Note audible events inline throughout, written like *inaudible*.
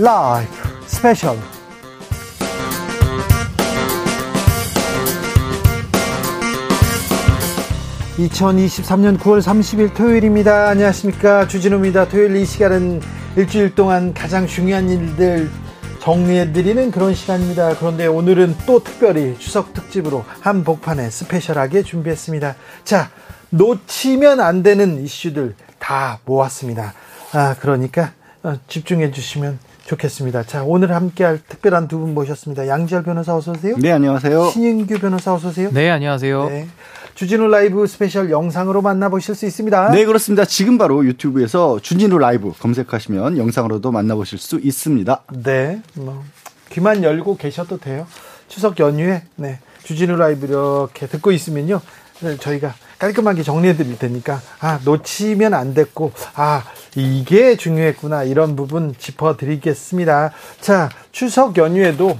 라이브 스페셜 2023년 9월 30일 토요일입니다. 안녕하십니까. 주진우입니다. 토요일 이 시간은 일주일 동안 가장 중요한 일들 정리해드리는 그런 시간입니다. 그런데 오늘은 또 특별히 추석 특집으로 한복판에 special하게 준비했습니다. 자, 놓치면 안 되는 이슈들 다 모았습니다. 아, 그러니까 어, 집중해 주시면 좋겠습니다. 자, 오늘 함께할 특별한 두 분 모셨습니다. 양지열 변호사 어서 오세요. 네, 안녕하세요. 신인규 변호사 어서 오세요. 네, 안녕하세요. 네. 주진우 라이브 스페셜 영상으로 만나보실 수 있습니다. 네, 그렇습니다. 지금 바로 유튜브에서 주진우 라이브 검색하시면 영상으로도 만나보실 수 있습니다. 네, 뭐 귀만 열고 계셔도 돼요. 추석 연휴에 네 주진우 라이브 이렇게 듣고 있으면요, 네, 저희가 깔끔하게 정리해 드릴 테니까 아 놓치면 안 됐고 아 이게 중요했구나 이런 부분 짚어 드리겠습니다. 자 추석 연휴에도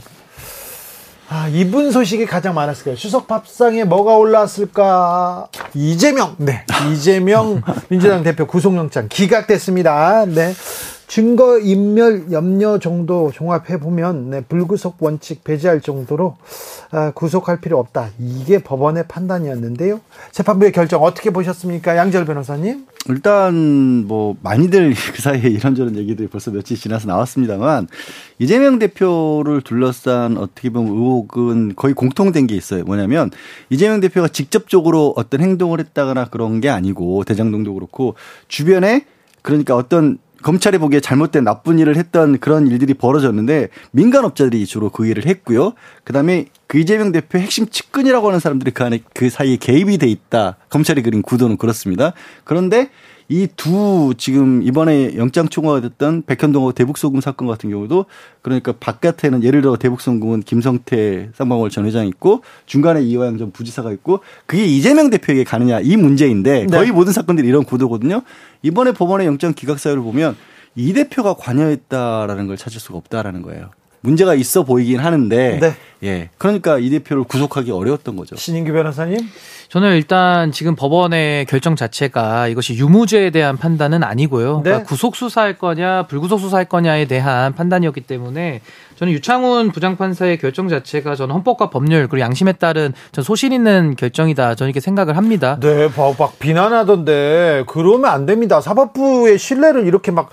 아, 이분 소식이 가장 많았을 거예요. 추석 밥상에 뭐가 올라왔을까? 이재명, 네. 이재명 *laughs* 민주당 대표 구속영장 기각됐습니다. 네. 증거 인멸 염려 정도 종합해 보면 네, 불구속 원칙 배제할 정도로 아, 구속할 필요 없다. 이게 법원의 판단이었는데요. 재판부의 결정 어떻게 보셨습니까, 양절 변호사님? 일단 뭐 많이들 *laughs* 그 사이에 이런저런 얘기들이 벌써 며칠 지나서 나왔습니다만 이재명 대표를 둘러싼 어떻게 보면 의혹은 거의 공통된 게 있어요. 뭐냐면 이재명 대표가 직접적으로 어떤 행동을 했다거나 그런 게 아니고 대장동도 그렇고 주변에 그러니까 어떤 검찰이 보기에 잘못된 나쁜 일을 했던 그런 일들이 벌어졌는데 민간업자들이 주로 그 일을 했고요. 그다음에 그 이재명 대표 핵심 측근이라고 하는 사람들이 그 안에 그 사이에 개입이 돼 있다. 검찰이 그린 구도는 그렇습니다. 그런데 이 두 지금 이번에 영장 총괄가 됐던 백현동하고 대북소금 사건 같은 경우도 그러니까 바깥에는 예를 들어 대북소금은 김성태 쌍방울 전 회장이 있고 중간에 이화영 전 부지사가 있고 그게 이재명 대표에게 가느냐 이 문제인데 네. 거의 네. 모든 사건들이 이런 구도거든요. 이번에 법원의 영장 기각 사유를 보면 이 대표가 관여했다라는 걸 찾을 수가 없다라는 거예요. 문제가 있어 보이긴 하는데 네. 예 그러니까 이 대표를 구속하기 어려웠던 거죠. 신인규 변호사님 저는 일단 지금 법원의 결정 자체가 이것이 유무죄에 대한 판단은 아니고요. 네. 그러니까 구속 수사할 거냐 불구속 수사할 거냐에 대한 판단이었기 때문에 저는 유창훈 부장판사의 결정 자체가 저는 헌법과 법률 그리고 양심에 따른 전 소신 있는 결정이다. 저는 이렇게 생각을 합니다. 네, 막 비난하던데 그러면 안 됩니다. 사법부의 신뢰를 이렇게 막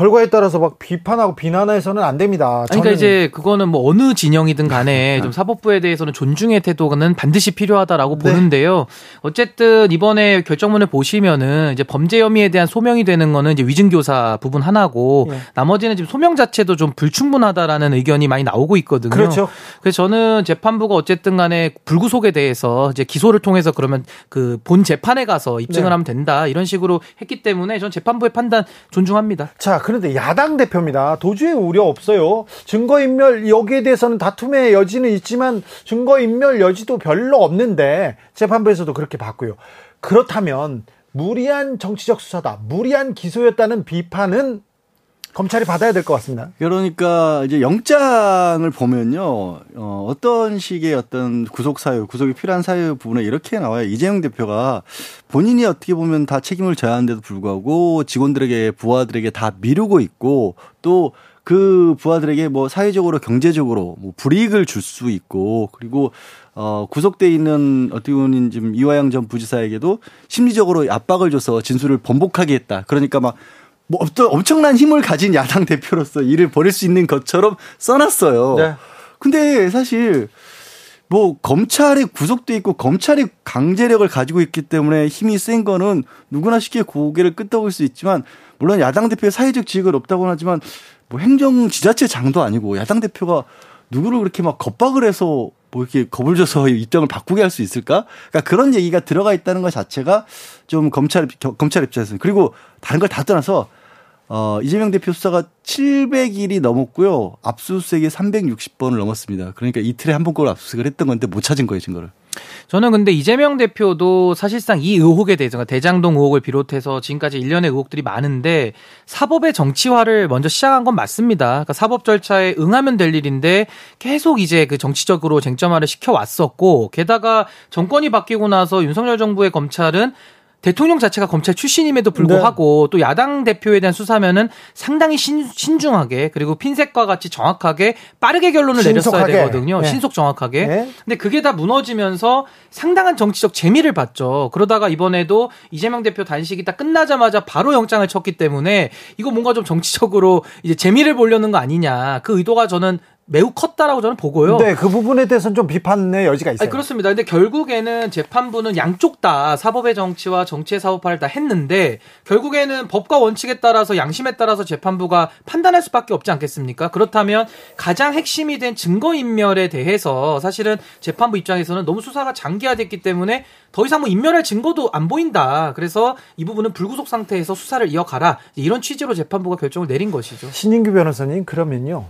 결과에 따라서 막 비판하고 비난해서는 안 됩니다. 그러니까 이제 그거는 뭐 어느 진영이든 간에 좀 사법부에 대해서는 존중의 태도는 반드시 필요하다라고 네. 보는데요. 어쨌든 이번에 결정문을 보시면은 이제 범죄 혐의에 대한 소명이 되는 거는 이제 위증교사 부분 하나고 네. 나머지는 지금 소명 자체도 좀 불충분하다라는 의견이 많이 나오고 있거든요. 그렇죠. 그래서 저는 재판부가 어쨌든 간에 불구속에 대해서 이제 기소를 통해서 그러면 그 본 재판에 가서 입증을 네. 하면 된다 이런 식으로 했기 때문에 전 재판부의 판단 존중합니다. 자, 그런데 야당 대표입니다. 도저히 우려 없어요. 증거인멸 여기에 대해서는 다툼의 여지는 있지만 증거인멸 여지도 별로 없는데 재판부에서도 그렇게 봤고요. 그렇다면 무리한 정치적 수사다, 무리한 기소였다는 비판은 검찰이 받아야 될 것 같습니다. 그러니까 이제 영장을 보면요, 어, 어떤 식의 어떤 구속 사유, 구속이 필요한 사유 부분에 이렇게 나와요. 이재용 대표가 본인이 어떻게 보면 다 책임을 져야 하는데도 불구하고 직원들에게 부하들에게 다 미루고 있고 또 그 부하들에게 뭐 사회적으로 경제적으로 뭐 불이익을 줄 수 있고 그리고 어, 구속돼 있는 어떻게 보면 지금 이화영 전 부지사에게도 심리적으로 압박을 줘서 진술을 번복하게 했다. 그러니까 막 뭐 어떤 엄청난 힘을 가진 야당 대표로서 일을 벌일 수 있는 것처럼 써놨어요. 네. 근데 사실 뭐 검찰이 구속돼 있고 검찰이 강제력을 가지고 있기 때문에 힘이 센 거는 누구나 쉽게 고개를 끄덕일 수 있지만 물론 야당 대표의 사회적 지위가 높다고 하지만 뭐 행정 지자체 장도 아니고 야당 대표가 누구를 그렇게 막 겁박을 해서 뭐 이렇게 겁을 줘서 *laughs* 입장을 바꾸게 할 수 있을까? 그러니까 그런 얘기가 들어가 있다는 것 자체가 좀 검찰 검찰 입장에서는 그리고 다른 걸 다 떠나서 어, 이재명 대표 수사가 700일이 넘었고요. 압수수색이 360번을 넘었습니다. 그러니까 이틀에 한 번꼴 압수수색을 했던 건데 못 찾은 거예요, 증거를. 저는 근데 이재명 대표도 사실상 이 의혹에 대해서 그러니까 대장동 의혹을 비롯해서 지금까지 일련의 의혹들이 많은데 사법의 정치화를 먼저 시작한 건 맞습니다. 그러니까 사법 절차에 응하면 될 일인데 계속 이제 그 정치적으로 쟁점화를 시켜 왔었고 게다가 정권이 바뀌고 나서 윤석열 정부의 검찰은 대통령 자체가 검찰 출신임에도 불구하고 네. 또 야당 대표에 대한 수사면은 상당히 신, 중하게 그리고 핀셋과 같이 정확하게 빠르게 결론을 신속하게. 내렸어야 되거든요. 네. 신속 정확하게. 네. 근데 그게 다 무너지면서 상당한 정치적 재미를 봤죠. 그러다가 이번에도 이재명 대표 단식이 딱 끝나자마자 바로 영장을 쳤기 때문에 이거 뭔가 좀 정치적으로 이제 재미를 보려는 거 아니냐. 그 의도가 저는 매우 컸다라고 저는 보고요. 네, 그 부분에 대해서는 좀 비판의 여지가 있어요. 아니, 그렇습니다. 근데 결국에는 재판부는 양쪽 다 사법의 정치와 정치의 사법화를 다 했는데 결국에는 법과 원칙에 따라서 양심에 따라서 재판부가 판단할 수밖에 없지 않겠습니까? 그렇다면 가장 핵심이 된 증거 인멸에 대해서 사실은 재판부 입장에서는 너무 수사가 장기화됐기 때문에 더 이상 뭐 인멸할 증거도 안 보인다. 그래서 이 부분은 불구속 상태에서 수사를 이어가라. 이런 취지로 재판부가 결정을 내린 것이죠. 신인규 변호사님 그러면요.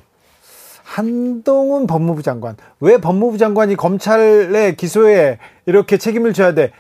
한동훈 법무부 장관 왜 법무부 장관이 검찰의 기소에 이렇게 책임을 져야 돼?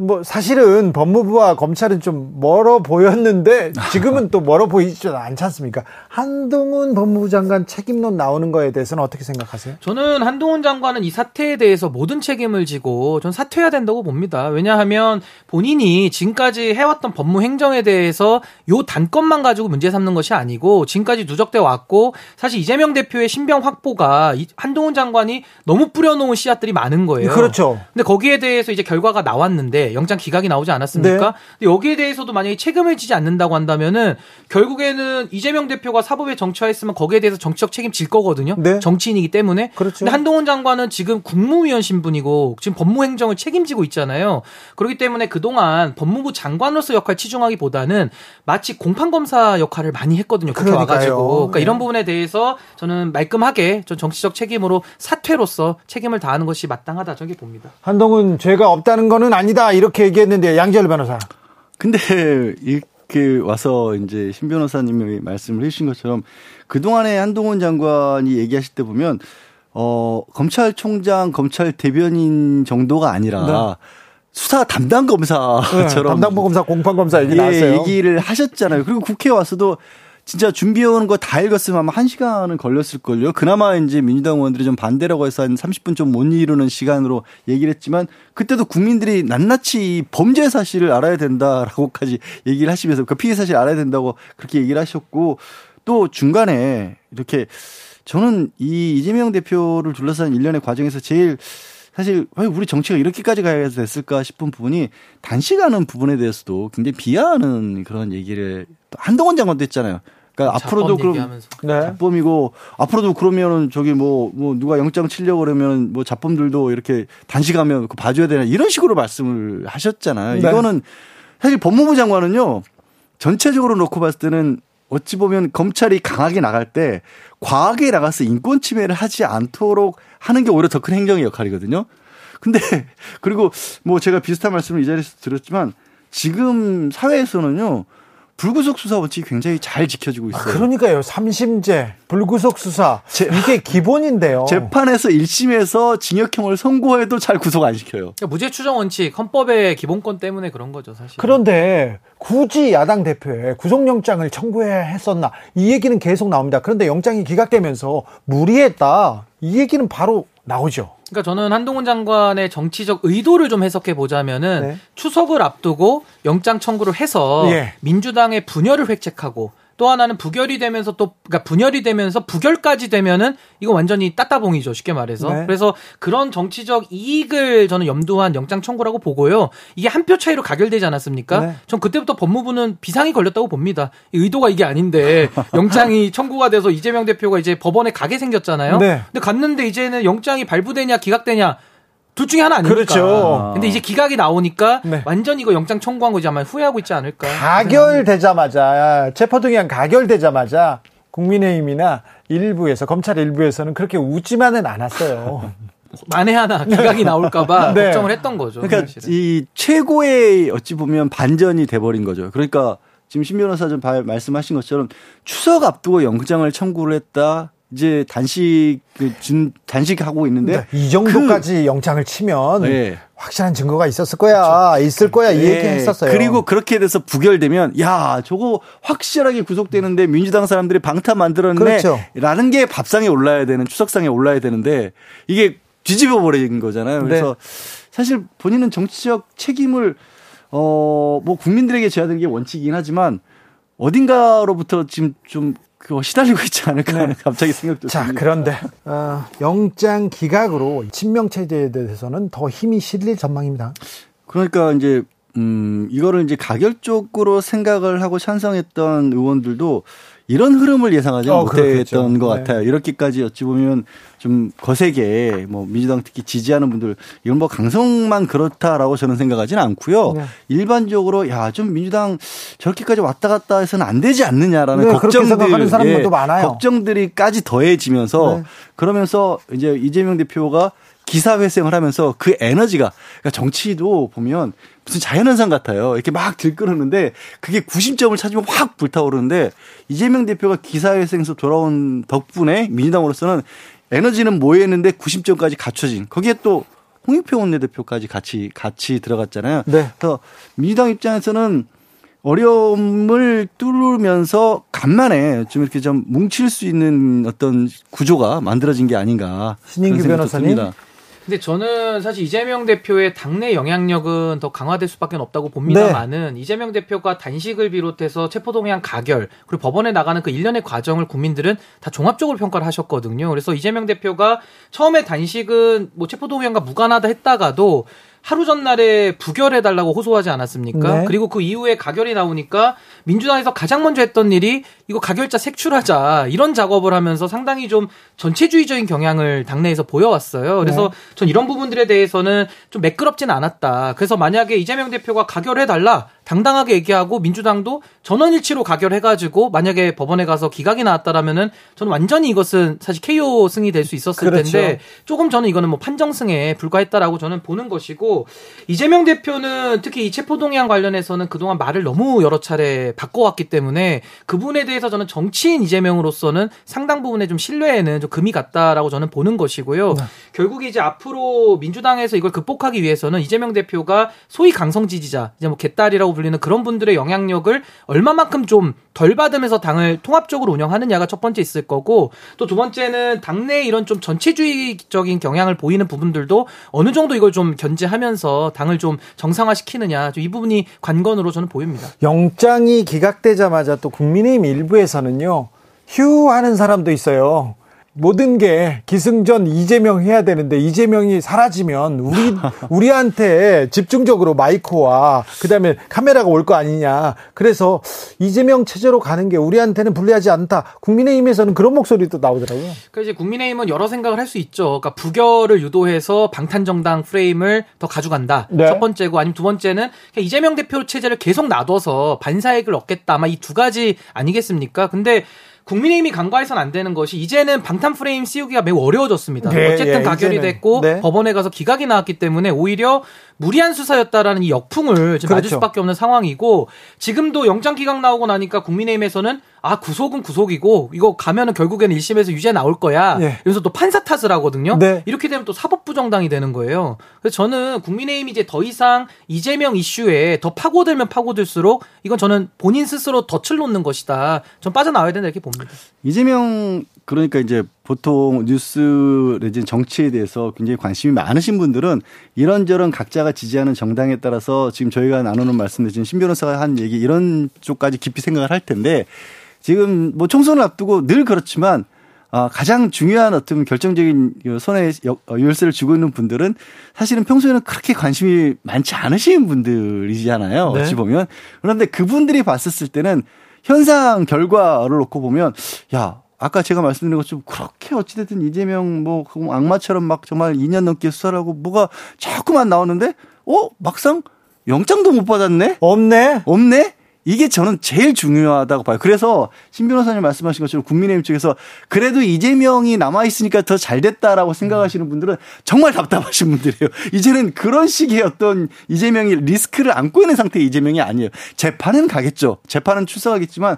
뭐 사실은 법무부와 검찰은 좀 멀어 보였는데 지금은 또 멀어 보이지 않지 않습니까? 한동훈 법무부 장관 책임론 나오는 거에 대해서는 어떻게 생각하세요? 저는 한동훈 장관은 이 사태에 대해서 모든 책임을 지고 전 사퇴해야 된다고 봅니다. 왜냐하면 본인이 지금까지 해왔던 법무 행정에 대해서 요 단건만 가지고 문제 삼는 것이 아니고 지금까지 누적돼 왔고 사실 이재명 대표의 신병 확보가 한동훈 장관이 너무 뿌려놓은 씨앗들이 많은 거예요. 그렇죠. 근데 거기에 대해서 이제 결과가 나왔는데 영장 기각이 나오지 않았습니까? 네. 근데 여기에 대해서도 만약에 책임을 지지 않는다고 한다면은 결국에는 이재명 대표가 사법에 정치화했으면 거기에 대해서 정치적 책임 질 거거든요. 네. 정치인이기 때문에. 그렇죠. 근데 한동훈 장관은 지금 국무위원 신분이고 지금 법무행정을 책임지고 있잖아요. 그렇기 때문에 그동안 법무부 장관으로서 역할 치중하기보다는 마치 공판 검사 역할을 많이 했거든요. 그렇게 와가지고. 그러니까 네. 이런 부분에 대해서 저는 말끔하게 전 정치적 책임으로 사퇴로서 책임을 다하는 것이 마땅하다 저게 봅니다. 한동훈 죄가 없다는 거는 아니다. 이렇게 얘기했는데 양재열 변호사. 근데 이렇게 와서 이제 신 변호사님이 말씀을 해주신 것처럼 그동안에 한동훈 장관이 얘기하실 때 보면 어, 검찰총장, 검찰 대변인 정도가 아니라 네. 수사 담당 검사처럼 네, 담당 검사 공판 검사 얘기 예, 나왔어요. 얘기를 하셨잖아요. 그리고 국회에 와서도 진짜 준비해오는 거 다 읽었으면 아마 1시간은 걸렸을걸요. 그나마 이제 민주당 의원들이 좀 반대라고 해서 한 30분 좀 못 이루는 시간으로 얘기를 했지만 그때도 국민들이 낱낱이 범죄 사실을 알아야 된다라고까지 *laughs* 얘기를 하시면서 그 피해 사실 알아야 된다고 그렇게 얘기를 하셨고 또 중간에 이렇게 저는 이 이재명 대표를 둘러싼 일련의 과정에서 제일 사실 왜 우리 정치가 이렇게까지 가야 됐을까 싶은 부분이 단시간은 부분에 대해서도 굉장히 비하하는 그런 얘기를 한동훈 장관도 했잖아요. 그러니까 앞으로도 그럼 네. 자범이고 앞으로도 그러면은 저기 뭐뭐 뭐 누가 영장 치려고 그러면 뭐 자범들도 이렇게 단식하면 그 봐줘야 되나 이런 식으로 말씀을 하셨잖아요. 네. 이거는 사실 법무부 장관은요 전체적으로 놓고 봤을 때는 어찌 보면 검찰이 강하게 나갈 때 과하게 나가서 인권 침해를 하지 않도록 하는 게 오히려 더 큰 행정의 역할이거든요. 근데 *laughs* 그리고 뭐 제가 비슷한 말씀을 이 자리에서 드렸지만 지금 사회에서는요 불구속 수사 원칙이 굉장히 잘 지켜지고 있어요. 아, 그러니까요. 삼심제, 불구속 수사 제, 이게 기본인데요. 재판에서 1심에서 징역형을 선고해도 잘 구속 안 시켜요. 그러니까 무죄 추정 원칙 헌법의 기본권 때문에 그런 거죠, 사실. 그런데 굳이 야당 대표에 구속영장을 청구해야 했었나 이 얘기는 계속 나옵니다. 그런데 영장이 기각되면서 무리했다. 이 얘기는 바로 나오죠. 그러니까 저는 한동훈 장관의 정치적 의도를 좀 해석해 보자면은 네. 추석을 앞두고 영장 청구를 해서 예. 민주당의 분열을 획책하고 또 하나는 부결이 되면서 또 그러니까 분열이 되면서 부결까지 되면은 이거 완전히 따따봉이죠 쉽게 말해서 네. 그래서 그런 정치적 이익을 저는 염두한 영장 청구라고 보고요 이게 한 표 차이로 가결되지 않았습니까? 네. 전 그때부터 법무부는 비상이 걸렸다고 봅니다 의도가 이게 아닌데 *laughs* 영장이 청구가 돼서 이재명 대표가 이제 법원에 가게 생겼잖아요. 네. 근데 갔는데 이제는 영장이 발부되냐 기각되냐 둘 중에 하나 아닙니까? 그렇죠. 근데 이제 기각이 나오니까 네. 완전 이거 영장 청구한 거지 아마 후회하고 있지 않을까? 가결되자마자 체포동의안 가결되자마자 국민의힘이나 일부에서 검찰 일부에서는 그렇게 웃지만은 않았어요. *laughs* 만에 하나 기각이 나올까봐 *laughs* 네. 걱정을 했던 거죠. 그러니까 사실은. 이 최고의 어찌 보면 반전이 돼버린 거죠. 그러니까 지금 신 변호사 좀 말씀하신 것처럼 추석 앞두고 영장을 청구를 했다. 이제 단식 준 단식하고 있는데 네, 이 정도까지 그, 영장을 치면 네. 확실한 증거가 있었을 거야 그렇죠. 있을 거야 네. 이 얘기 했었어요. 그리고 그렇게 돼서 부결되면 야 저거 확실하게 구속되는데 민주당 사람들이 방탄 만들었네라는 그렇죠. 게 밥상에 올라야 되는 추석상에 올라야 되는데 이게 뒤집어 버린 거잖아요. 그래서 네. 사실 본인은 정치적 책임을 어, 뭐 국민들에게 줘야 되는 게 원칙이긴 하지만 어딘가로부터 지금 좀 그거 시달리고 있지 않을까 하는 갑자기 생각도 자, 듭니다. 그런데 어, 영장 기각으로 친명 체제에 대해서는 더 힘이 실릴 전망입니다. 그러니까 이제 음 이거를 이제 가결적으로 생각을 하고 찬성했던 의원들도 이런 흐름을 예상하지 어, 못했던 그렇겠죠. 것 네. 같아요. 이렇게까지 어찌 보면 좀 거세게 뭐 민주당 특히 지지하는 분들 이건 뭐 강성만 그렇다라고 저는 생각하지는 않고요. 네. 일반적으로 야 좀 민주당 저렇게까지 왔다 갔다 해서는 안 되지 않느냐라는 네, 걱정들 예. 걱정들이까지 더해지면서 네. 그러면서 이제 이재명 대표가 기사회생을 하면서 그 에너지가 그러니까 정치도 보면 무슨 자연현상 같아요. 이렇게 막 들끓었는데 그게 구심점을 찾으면 확 불타오르는데 이재명 대표가 기사회생에서 돌아온 덕분에 민주당으로서는 에너지는 모여있는데 구심점까지 갖춰진 거기에 또 홍익표 원내대표까지 같이 같이 들어갔잖아요. 네. 그래서 민주당 입장에서는 어려움을 뚫으면서 간만에 좀 이렇게 좀 뭉칠 수 있는 어떤 구조가 만들어진 게 아닌가. 신인규 변호사님. 듭니다. 근데 저는 사실 이재명 대표의 당내 영향력은 더 강화될 수밖에 없다고 봅니다만은 이재명 대표가 단식을 비롯해서 체포동의안 가결 그리고 법원에 나가는 그 일련의 과정을 국민들은 다 종합적으로 평가를 하셨거든요. 그래서 이재명 대표가 처음에 단식은 뭐 체포동의안과 무관하다 했다가도 하루 전날에 부결해달라고 호소하지 않았습니까? 네. 그리고 그 이후에 가결이 나오니까 민주당에서 가장 먼저 했던 일이 이거 가결자 색출하자 이런 작업을 하면서 상당히 좀 전체주의적인 경향을 당내에서 보여왔어요. 그래서 네. 전 이런 부분들에 대해서는 좀 매끄럽진 않았다. 그래서 만약에 이재명 대표가 가결해달라 당당하게 얘기하고 민주당도 전원일치로 가결해가지고 만약에 법원에 가서 기각이 나왔다라면은 저는 완전히 이것은 사실 KO 승이 될 수 있었을 그렇죠. 텐데 조금 저는 이거는 뭐 판정승에 불과했다라고 저는 보는 것이고 이재명 대표는 특히 이 체포동의안 관련해서는 그동안 말을 너무 여러 차례 바꿔왔기 때문에 그분에 대해 서 저는 정치인 이재명으로서는 상당 부분에 좀 신뢰에는 좀 금이 갔다라고 저는 보는 것이고요. 네. 결국 이제 앞으로 민주당에서 이걸 극복하기 위해서는 이재명 대표가 소위 강성 지지자, 이제 뭐 개딸이라고 불리는 그런 분들의 영향력을 얼마만큼 좀 덜 받으면서 당을 통합적으로 운영하느냐가 첫 번째 있을 거고 또 두 번째는 당내 이런 좀 전체주의적인 경향을 보이는 부분들도 어느 정도 이걸 좀 견제하면서 당을 좀 정상화시키느냐 좀이 부분이 관건으로 저는 보입니다. 영장이 기각되자마자 또 국민의힘 일부 에서는요 휴 하는 사람도 있어요. 모든 게 기승전 이재명 해야 되는데 이재명이 사라지면 우리 *laughs* 우리한테 집중적으로 마이크와 그다음에 카메라가 올 거 아니냐. 그래서 이재명 체제로 가는 게 우리한테는 불리하지 않다. 국민의힘에서는 그런 목소리도 나오더라고요. 그러니까 이제 국민의힘은 여러 생각을 할 수 있죠. 그러니까 부결을 유도해서 방탄 정당 프레임을 더 가져간다. 네. 첫 번째고 아니면 두 번째는 이재명 대표 체제를 계속 놔둬서 반사익을 얻겠다. 아마 이 두 가지 아니겠습니까? 근데 국민의힘이 간과해서는 안 되는 것이 이제는 방탄 프레임 씌우기가 매우 어려워졌습니다. 네, 어쨌든 예, 가결이 이제는. 됐고 네. 법원에 가서 기각이 나왔기 때문에 오히려 무리한 수사였다라는 이 역풍을 지금 맞을 그렇죠. 수밖에 없는 상황이고 지금도 영장 기각 나오고 나니까 국민의힘에서는 아 구속은 구속이고 이거 가면은 결국에는 1심에서 유죄 나올 거야. 예. 이러면서 또 판사 탓을 하거든요. 네. 이렇게 되면 또 사법부정당이 되는 거예요. 그래서 저는 국민의힘이 이제 더 이상 이재명 이슈에 더 파고들면 파고들수록 이건 저는 본인 스스로 덫을 놓는 것이다. 전 빠져나와야 된다 이렇게 봅니다. 이재명 그러니까 이제 보통 뉴스 내지 정치에 대해서 굉장히 관심이 많으신 분들은 이런저런 각자가 지지하는 정당에 따라서 지금 저희가 나누는 말씀 지금 신 변호사가 한 얘기 이런 쪽까지 깊이 생각을 할 텐데 지금 뭐 총선을 앞두고 늘 그렇지만 아, 가장 중요한 어떤 결정적인 손에 여- 어, 열쇠를 쥐고 있는 분들은 사실은 평소에는 그렇게 관심이 많지 않으신 분들이잖아요. 네. 어찌 보면. 그런데 그분들이 봤었을 때는 현상 결과를 놓고 보면 야, 아까 제가 말씀드린 것처럼 그렇게 어찌됐든 이재명 뭐 악마처럼 막 정말 2년 넘게 수사를 하고 뭐가 자꾸만 나오는데 어? 막상 영장도 못 받았네? 없네. 없네? 이게 저는 제일 중요하다고 봐요. 그래서 신 변호사님 말씀하신 것처럼 국민의힘 쪽에서 그래도 이재명이 남아있으니까 더 잘 됐다라고 생각하시는 분들은 정말 답답하신 분들이에요. 이제는 그런 식의 어떤 이재명이 리스크를 안고 있는 상태의 이재명이 아니에요. 재판은 가겠죠. 재판은 출석하겠지만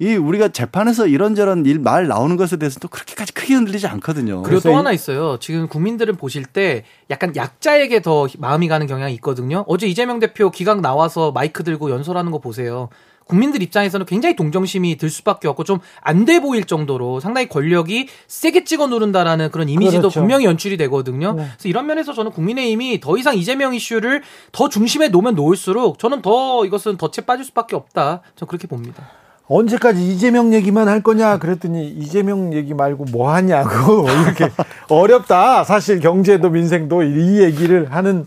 이 우리가 재판에서 이런저런 일 말 나오는 것에 대해서 또 그렇게까지 크게 흔들리지 않거든요. 그리고 또 이- 하나 있어요. 지금 국민들은 보실 때 약간 약자에게 더 마음이 가는 경향이 있거든요. 어제 이재명 대표 기각 나와서 마이크 들고 연설하는 거 보세요. 국민들 입장에서는 굉장히 동정심이 들 수밖에 없고 좀 안 돼 보일 정도로 상당히 권력이 세게 찍어 누른다라는 그런 이미지도 그렇죠. 분명히 연출이 되거든요. 네. 그래서 이런 면에서 저는 국민의힘이 더 이상 이재명 이슈를 더 중심에 놓으면 놓을수록 저는 더 이것은 덫에 빠질 수밖에 없다. 저는 그렇게 봅니다. 언제까지 이재명 얘기만 할 거냐 그랬더니 이재명 얘기 말고 뭐 하냐고 *laughs* 이렇게 어렵다. 사실 경제도 민생도 이 얘기를 하는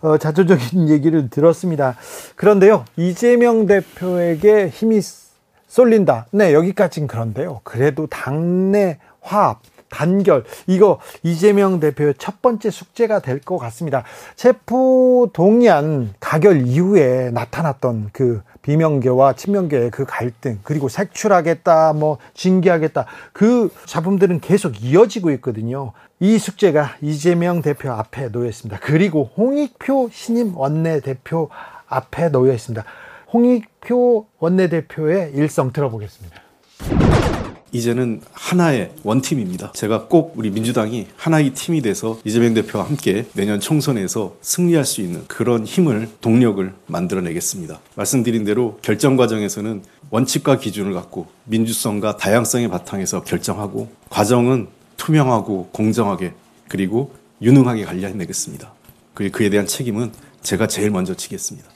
어, 자조적인 얘기를 들었습니다. 그런데요, 이재명 대표에게 힘이 쏠린다. 네, 여기까지는 그런데요. 그래도 당내 화합, 단결, 이거 이재명 대표의 첫 번째 숙제가 될 것 같습니다. 체포 동의안 가결 이후에 나타났던 그 비명계와 친명계의 그 갈등, 그리고 색출하겠다, 뭐, 징계하겠다, 그 잡음들은 계속 이어지고 있거든요. 이 숙제가 이재명 대표 앞에 놓여 있습니다. 그리고 홍익표 신임 원내 대표 앞에 놓여 있습니다. 홍익표 원내 대표의 일성 들어보겠습니다. 이제는 하나의 원팀입니다. 제가 꼭 우리 민주당이 하나의 팀이 돼서 이재명 대표와 함께 내년 총선에서 승리할 수 있는 그런 힘을, 동력을 만들어내겠습니다. 말씀드린 대로 결정 과정에서는 원칙과 기준을 갖고 민주성과 다양성의 바탕에서 결정하고 과정은 투명하고 공정하게 그리고 유능하게 관리해내겠습니다. 그리고 그에 대한 책임은 제가 제일 먼저 지겠습니다.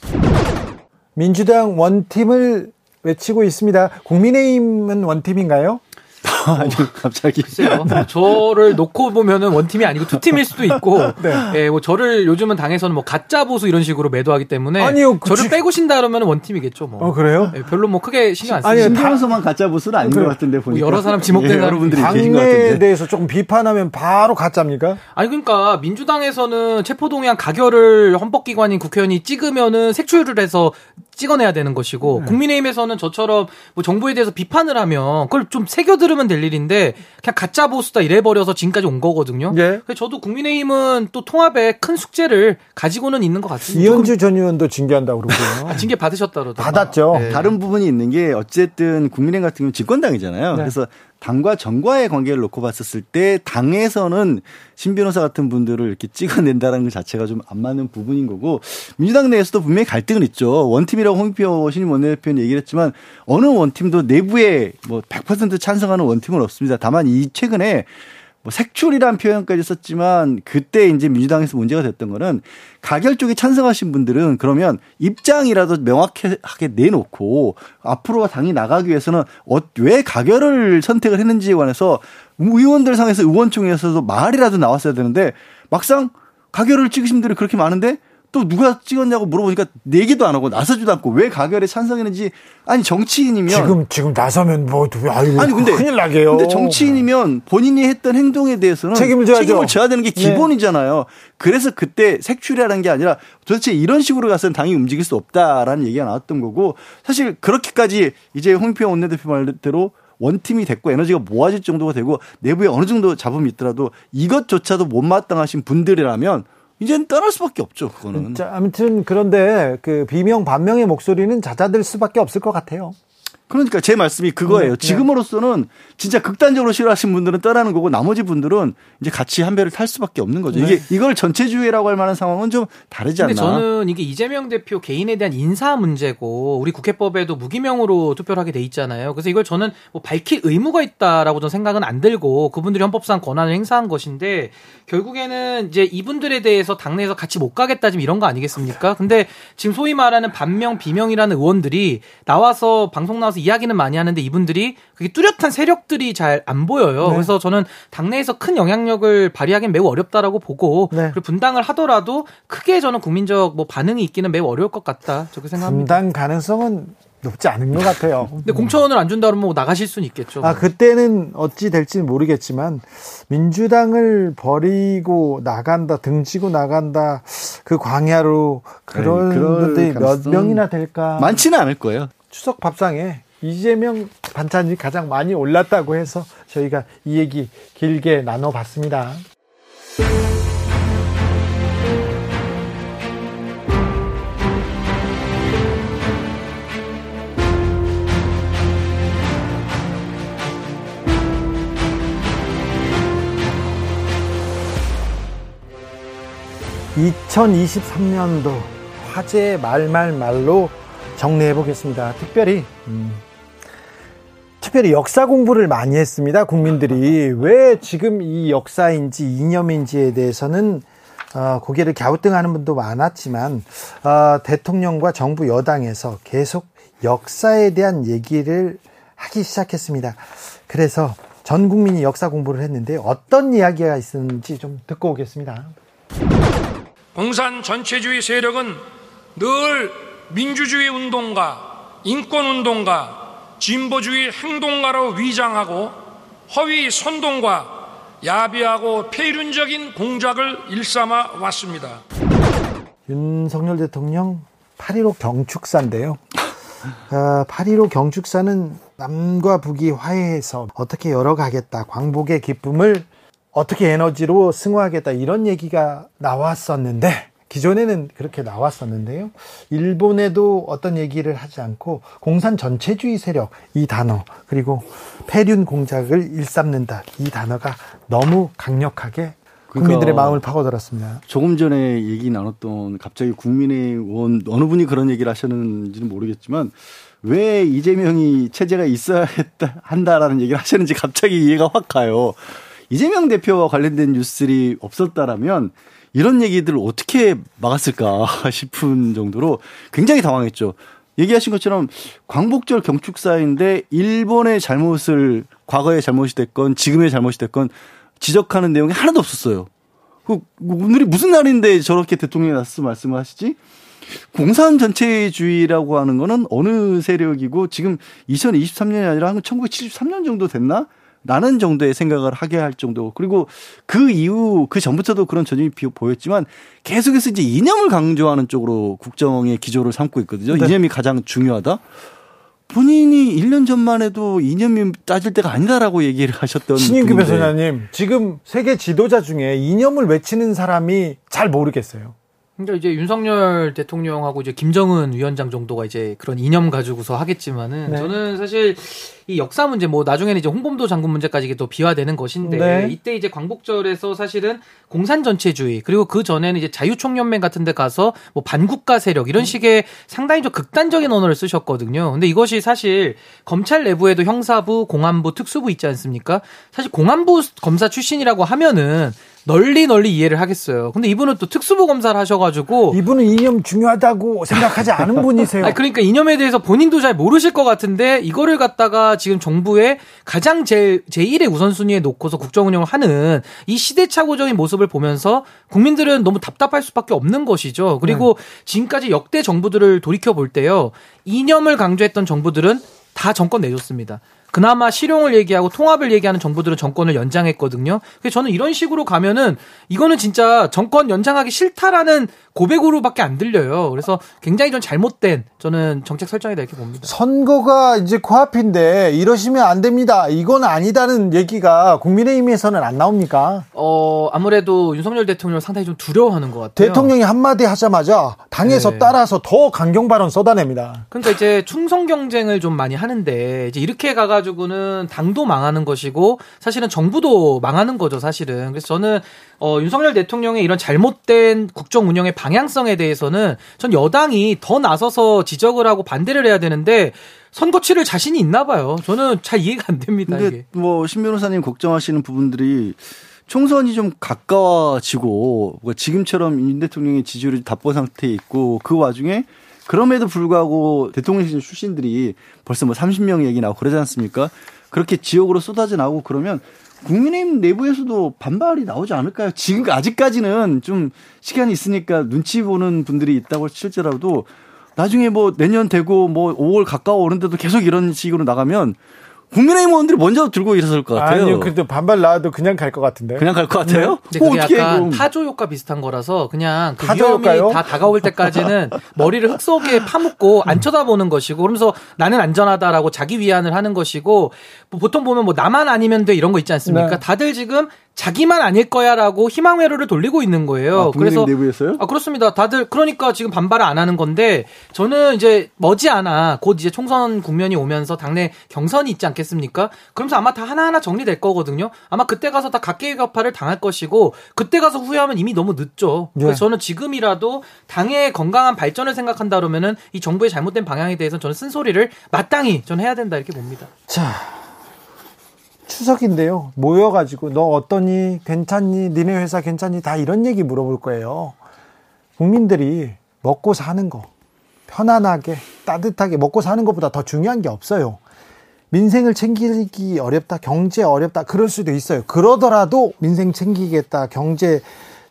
민주당 one team을 외치고 있습니다. 국민의힘은 one team인가요? *laughs* 아니 갑자기 글쎄요. 뭐 저를 놓고 보면은 one team이 아니고 two team일 수도 있고, *laughs* 네. 예, 뭐 저를 요즘은 당에서는 뭐 가짜 보수 이런 식으로 매도하기 때문에 아니요, 그 저를 지- 빼고신다 그러면 one team이겠죠. 뭐. 어, 그래요? 예, 별로 뭐 크게 신경 안 아니, 쓰죠. 신변호서만 가짜 보수는 아닌 것 같은데 보니까 여러 사람 지목된 예, 여러분들이 계신 것 같은데 대해서 조금 비판하면 바로 가짜입니까? 아니 그러니까 민주당에서는 체포동의안 가결을 헌법기관인 국회의원이 찍으면은 색출을 해서 찍어내야 되는 것이고 네. 국민의힘에서는 저처럼 뭐 정부에 대해서 비판을 하면 그걸 좀 새겨 들으면 될 일인데 그냥 가짜 보수다 이래 버려서 지금까지 온 거거든요. 예. 그래서 저도 국민의힘은 또 통합에 큰 숙제를 가지고는 있는 것 같습니다. 이현주 전 의원도 징계한다고 그러고요. *laughs* 아, 징계 받으셨다 그러더라고요. 받았죠. 네. 다른 부분이 있는 게 어쨌든 국민의힘 같은 경우는 집권당이잖아요. 네. 그래서 당과 정과의 관계를 놓고 봤었을 때 당에서는 신 변호사 같은 분들을 이렇게 찍어낸다는 것 자체가 좀 안 맞는 부분인 거고 민주당 내에서도 분명히 갈등은 있죠. 원팀이라고 홍익표 신임 원내대표는 얘기를 했지만 어느 원팀도 내부에 뭐 100% 찬성하는 원팀은 없습니다. 다만 이 최근에 뭐 색출이란 표현까지 썼지만 그때 이제 민주당에서 문제가 됐던 거는 가결 쪽에 찬성하신 분들은 그러면 입장이라도 명확하게 내놓고 앞으로 당이 나가기 위해서는 어, 왜 가결을 선택을 했는지에 관해서 의원들 상에서 의원총회에서도 말이라도 나왔어야 되는데 막상 가결을 찍으신 분들이 그렇게 많은데 또 누가 찍었냐고 물어보니까 내기도 안 하고 나서지도 않고 왜 가결에 찬성했는지 아니 정치인이면 지금 지금 나서면 뭐 아이고 아니 근데 큰일 나게요. 근데 정치인이면 본인이 했던 행동에 대해서는 책임을 져야죠. 져야 되는 게 네. 기본이잖아요. 그래서 그때 색출이라는 게 아니라 도대체 이런 식으로 가서는 당이 움직일 수 없다라는 얘기가 나왔던 거고 사실 그렇게까지 이제 홍표 원내대표 말대로 원팀이 됐고 에너지가 모아질 정도가 되고 내부에 어느 정도 잡음이 있더라도 이것조차도 못마땅하신 분들이라면 이제는 떠날 수밖에 없죠. 그거는. 자, 아무튼 그런데 그 비명 반명의 목소리는 잦아들 수밖에 없을 것 같아요. 그러니까 제 말씀이 그거예요. 네. 지금으로서는 진짜 극단적으로 싫어하신 분들은 떠나는 거고 나머지 분들은 이제 같이 한 배를 탈 수밖에 없는 거죠. 이게 이걸 전체주의라고 할 만한 상황은 좀 다르지 않나. 근데 저는 이게 이재명 대표 개인에 대한 인사 문제고 우리 국회법에도 무기명으로 투표를 하게 돼 있잖아요. 그래서 이걸 저는 뭐 밝힐 의무가 있다라고 저는 생각은 안 들고 그분들이 헌법상 권한을 행사한 것인데 결국에는 이제 이분들에 대해서 당내에서 같이 못 가겠다 지금 이런 거 아니겠습니까? 근데 지금 소위 말하는 반명 비명이라는 의원들이 나와서 방송 나와서 이야기는 많이 하는데 이분들이 그게 뚜렷한 세력들이 잘 안 보여요. 네. 그래서 저는 당내에서 큰 영향력을 발휘하기는 매우 어렵다라고 보고 네. 그리고 분당을 하더라도 크게 저는 국민적 뭐 반응이 있기는 매우 어려울 것 같다. 저렇게 생각합니다. 분당 가능성은 높지 않은 것 같아요. *laughs* 근데 공천을 안 준다 그러면 뭐 나가실 수는 있겠죠. 아, 그때는 어찌 될지는 모르겠지만, 민주당을 버리고 나간다, 등지고 나간다, 그 광야로 그런 네, 그럴 분들이 몇 가능성- 명이나 될까. 많지는 않을 거예요. 추석 밥상에 이재명 반찬이 가장 많이 올랐다고 해서 저희가 이 얘기 길게 나눠봤습니다. (2023년도) 화제 말말말로 정리해 보겠습니다. 특별히 음, 특별히 역사 공부를 많이 했습니다. 국민들이 왜 지금 이 역사인지 이념인지에 대해서는 어, 고개를 갸우뚱하는 분도 많았지만 어, 대통령과 정부 여당에서 계속 역사에 대한 얘기를 하기 시작했습니다. 그래서 전 국민이 역사 공부를 했는데 어떤 이야기가 있었는지 좀 듣고 오겠습니다. 공산 전체주의 세력은 늘 민주주의 운동가, 인권 운동가, 진보주의 행동가로 위장하고 허위 선동과 야비하고 폐륜적인 공작을 일삼아 왔습니다. 윤석열 대통령 8.15 경축사인데요. 어, 8.15 경축사는 남과 북이 화해해서 어떻게 열어가겠다. 광복의 기쁨을 어떻게 에너지로 승화하겠다. 이런 얘기가 나왔었는데, 기존에는 그렇게 나왔었는데요. 일본에도 어떤 얘기를 하지 않고 공산 전체주의 세력 이 단어 그리고 폐륜 공작을 일삼는다 이 단어가 너무 강력하게 국민들의 그러니까 마음을 파고들었습니다. 조금 전에 얘기 나눴던 갑자기 국민의원 어느 분이 그런 얘기를 하셨는지는 모르겠지만 왜 이재명이 체제가 있어야 했다 한다라는 얘기를 하셨는지 갑자기 이해가 확 가요. 이재명 대표와 관련된 뉴스들이 없었다라면 이런 얘기들을 어떻게 막았을까 *laughs* 싶은 정도로 굉장히 당황했죠. 얘기하신 것처럼 광복절 경축사인데 일본의 잘못을 과거의 잘못이 됐건 지금의 잘못이 됐건 지적하는 내용이 하나도 없었어요. 그 오늘이 무슨 날인데 저렇게 대통령이 나서 말씀을 하시지? 공산 전체주의라고 하는 거는 어느 세력이고 지금 2023년이 아니라 한 1973년 정도 됐나? 라는 정도의 생각을 하게 할 정도. 그리고 그 이후, 그 전부터도 그런 전형이 보였지만 계속해서 이제 이념을 강조하는 쪽으로 국정의 기조를 삼고 있거든요. 네. 이념이 가장 중요하다. 본인이 1년 전만 해도 이념이 따질 때가 아니다라고 얘기를 하셨던 분인데 배소장님, 지금 세계 지도자 중에 이념을 외치는 사람이 잘 모르겠어요. 그러니까 이제 윤석열 대통령하고 이제 김정은 위원장 정도가 이제 그런 이념 가지고서 하겠지만은 네. 저는 사실 이 역사 문제 뭐 나중에는 이제 홍범도 장군 문제까지 이게 또 비화되는 것인데 네. 이때 이제 광복절에서 사실은 공산 전체주의 그리고 그 전에는 이제 자유총연맹 같은 데 가서 뭐 반국가 세력 이런 식의 상당히 좀 극단적인 언어를 쓰셨거든요. 근데 이것이 사실 검찰 내부에도 형사부, 공안부, 특수부 있지 않습니까? 사실 공안부 검사 출신이라고 하면은 널리 널리 이해를 하겠어요. 근데 이분은 또 특수부 검사를 하셔가지고 이분은 이념 중요하다고 생각하지 않은 분이세요. *laughs* 아니, 그러니까 이념에 대해서 본인도 잘 모르실 것 같은데 이거를 갖다가 지금 정부의 가장 제, 제1의 우선순위에 놓고서 국정 운영을 하는 이 시대착오적인 모습을 보면서 국민들은 너무 답답할 수밖에 없는 것이죠. 그리고 지금까지 역대 정부들을 돌이켜 볼 때요. 이념을 강조했던 정부들은 다 정권 내줬습니다. 그나마 실용을 얘기하고 통합을 얘기하는 정부들은 정권을 연장했거든요. 그래서 저는 이런 식으로 가면은 이거는 진짜 정권 연장하기 싫다라는 고백으로밖에 안 들려요. 그래서 굉장히 좀 잘못된 저는 정책 설정이다 이렇게 봅니다. 선거가 이제 코앞인데 이러시면 안 됩니다. 이건 아니다는 얘기가 국민의힘에서는 안 나옵니까? 어 아무래도 윤석열 대통령 을 상당히 좀 두려워하는 것 같아요. 대통령이 한마디 하자마자 당에서 네. 따라서 더 강경 발언 쏟아냅니다. 그러니까 이제 충성 경쟁을 좀 많이 하는데 이제 이렇게 가가 지고는 당도 망하는 것이고 사실은 정부도 망하는 거죠 사실은. 그래서 저는 어, 윤석열 대통령의 이런 잘못된 국정 운영의 방향성에 대해서는 전 여당이 더 나서서 지적을 하고 반대를 해야 되는데 선거 치를 자신이 있나 봐요. 저는 잘 이해가 안 됩니다. 근데 이게. 뭐신 변호사님 걱정하시는 부분들이 총선이 좀 가까워지고 뭔가 지금처럼 윤 대통령의 지지율이 답보 상태에 있고 그 와중에 그럼에도 불구하고 대통령실 출신들이 벌써 뭐 30명 얘기 나오고 그러지 않습니까? 그렇게 지역으로 쏟아져 나오고 그러면 국민의힘 내부에서도 반발이 나오지 않을까요? 지금 아직까지는 좀 시간이 있으니까 눈치 보는 분들이 있다고 실제라도 나중에 뭐 내년 되고 뭐 5월 가까워 오는데도 계속 이런 식으로 나가면 국민의힘 의원들이 먼저 들고 일어설 것 같아요. 아니요, 그래도 반발 나와도 그냥 갈 것 같은데. 그냥 갈 것 같아요? 그거 그게 어떻게 약간. 타조 효과 비슷한 거라서 그냥 그 위험이 효과요? 다 다가올 때까지는 *laughs* 머리를 흙 속에 파묻고 안 쳐다보는 것이고 그러면서 나는 안전하다라고 자기 위안을 하는 것이고 뭐 보통 보면 뭐 나만 아니면 돼 이런 거 있지 않습니까? 네. 다들 지금 자기만 아닐 거야라고 희망 회로를 돌리고 있는 거예요. 아, 그래서 내부에서요? 아 그렇습니다. 다들 그러니까 지금 반발을 안 하는 건데 저는 이제 머지않아 곧 이제 총선 국면이 오면서 당내 경선이 있지 않겠습니까? 그러면서 아마 다 하나하나 정리될 거거든요. 아마 그때 가서 다 각계각파를 당할 것이고 그때 가서 후회하면 이미 너무 늦죠. 네. 그래서 저는 지금이라도 당의 건강한 발전을 생각한다 그러면은 이 정부의 잘못된 방향에 대해서 저는 쓴소리를 마땅히 저는 해야 된다 이렇게 봅니다. 자, 추석인데요. 모여가지고 너 어떠니? 괜찮니? 니네 회사 괜찮니? 다 이런 얘기 물어볼 거예요. 국민들이 먹고 사는 거 편안하게 따뜻하게 먹고 사는 것보다 더 중요한 게 없어요. 민생을 챙기기 어렵다, 경제 어렵다, 그럴 수도 있어요. 그러더라도 민생 챙기겠다, 경제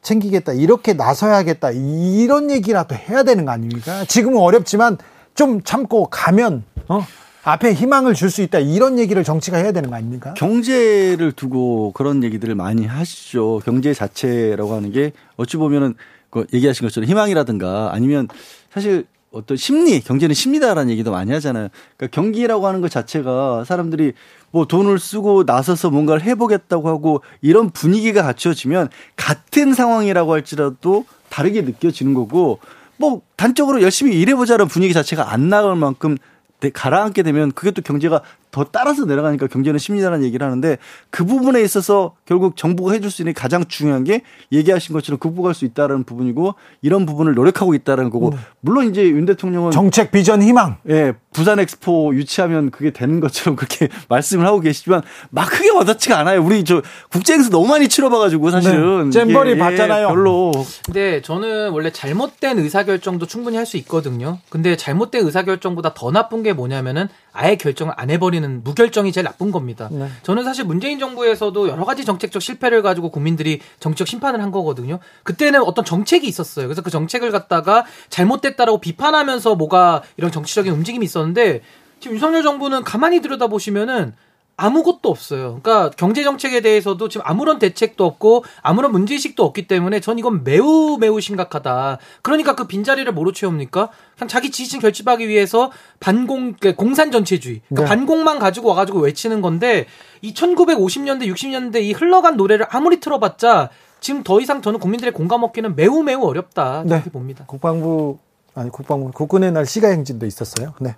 챙기겠다, 이렇게 나서야겠다, 이런 얘기라도 해야 되는 거 아닙니까? 지금은 어렵지만 좀 참고 가면, 어? 앞에 희망을 줄 수 있다, 이런 얘기를 정치가 해야 되는 거 아닙니까? 경제를 두고 그런 얘기들을 많이 하시죠. 경제 자체라고 하는 게 어찌 보면은 그 얘기하신 것처럼 희망이라든가 아니면 사실 어떤 심리, 경제는 심리다라는 얘기도 많이 하잖아요. 그러니까 경기라고 하는 것 자체가 사람들이 뭐 돈을 쓰고 나서서 뭔가를 해보겠다고 하고 이런 분위기가 갖춰지면 같은 상황이라고 할지라도 다르게 느껴지는 거고 뭐 단적으로 열심히 일해보자는 분위기 자체가 안 나올 만큼 내- 가라앉게 되면 그게 또 경제가 더 따라서 내려가니까 경제는 심리다라는 얘기를 하는데 그 부분에 있어서 결국 정부가 해줄 수 있는 가장 중요한 게 얘기하신 것처럼 극복할 수 있다라는 부분이고 이런 부분을 노력하고 있다라는 거고 물론 이제 윤 대통령은 정책, 비전, 희망. 예, 부산 엑스포 유치하면 그게 되는 것처럼 그렇게 *laughs* 말씀을 하고 계시지만 막 크게 와닿지가 않아요. 우리 저 국제행사 너무 많이 치러봐가지고 사실은 네, 잼버리 이게, 예, 봤잖아요. 별로 근데 저는 원래 잘못된 의사결정도 충분히 할 수 있거든요. 근데 잘못된 의사결정보다 더 나쁜 게 뭐냐면은 아예 결정을 안 해버리는 무결정이 제일 나쁜 겁니다. 네. 저는 사실 문재인 정부에서도 여러 가지 정책적 실패를 가지고 국민들이 정치적 심판을 한 거거든요. 그때는 어떤 정책이 있었어요. 그래서 그 정책을 갖다가 잘못됐다라고 비판하면서 뭐가 이런 정치적인 움직임이 있었는데 지금 윤석열 정부는 가만히 들여다보시면은 아무것도 없어요. 그러니까 경제 정책에 대해서도 지금 아무런 대책도 없고 아무런 문제 의식도 없기 때문에 전 이건 매우 매우 심각하다. 그러니까 그 빈자리를 뭐로 채웁니까? 그냥 자기 지지층 결집하기 위해서 반공 그러니까 공산 전체주의, 그러니까 네. 반공만 가지고 와가지고 외치는 건데 이 1950년대 60년대 이 흘러간 노래를 아무리 틀어봤자 지금 더 이상 저는 국민들의 공감 얻기는 매우 매우 어렵다 네. 이렇게 봅니다. 국방부, 아니, 국방부, 국군의 날 시가 행진도 있었어요. 네.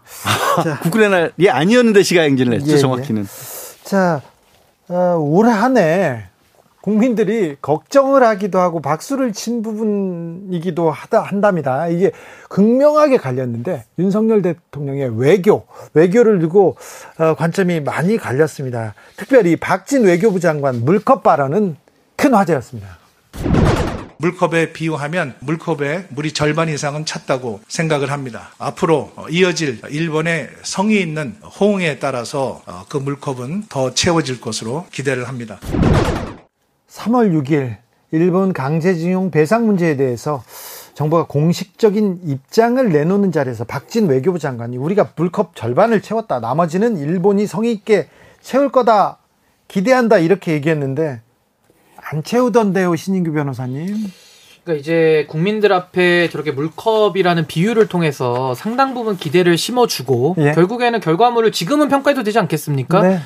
국군의 날이 아니었는데 시가 행진을 했죠 예, 예. 정확히는. 자, 어, 올 한해 국민들이 걱정을 하기도 하고 박수를 친 부분이기도 하다 한답니다. 이게 극명하게 갈렸는데 윤석열 대통령의 외교, 외교를 두고 어, 관점이 많이 갈렸습니다. 특별히 박진 외교부 장관 물컵 발언은 큰 화제였습니다. 물컵에 비유하면 물컵에 물이 절반 이상은 찼다고 생각을 합니다. 앞으로 어, 이어질 일본의 성의 있는 호응에 따라서 어, 그 물컵은 더 채워질 것으로 기대를 합니다. 3월 6일 일본 강제징용 배상 문제에 대해서 정부가 공식적인 입장을 내놓는 자리에서 박진 외교부 장관이 우리가 물컵 절반을 채웠다. 나머지는 일본이 성의 있게 채울 거다. 기대한다. 이렇게 얘기했는데 안 채우던데요, 신인규 변호사님. 그러니까 이제 국민들 앞에 저렇게 물컵이라는 비유를 통해서 상당 부분 기대를 심어주고 예. 결국에는 결과물을 지금은 평가해도 되지 않겠습니까? 네.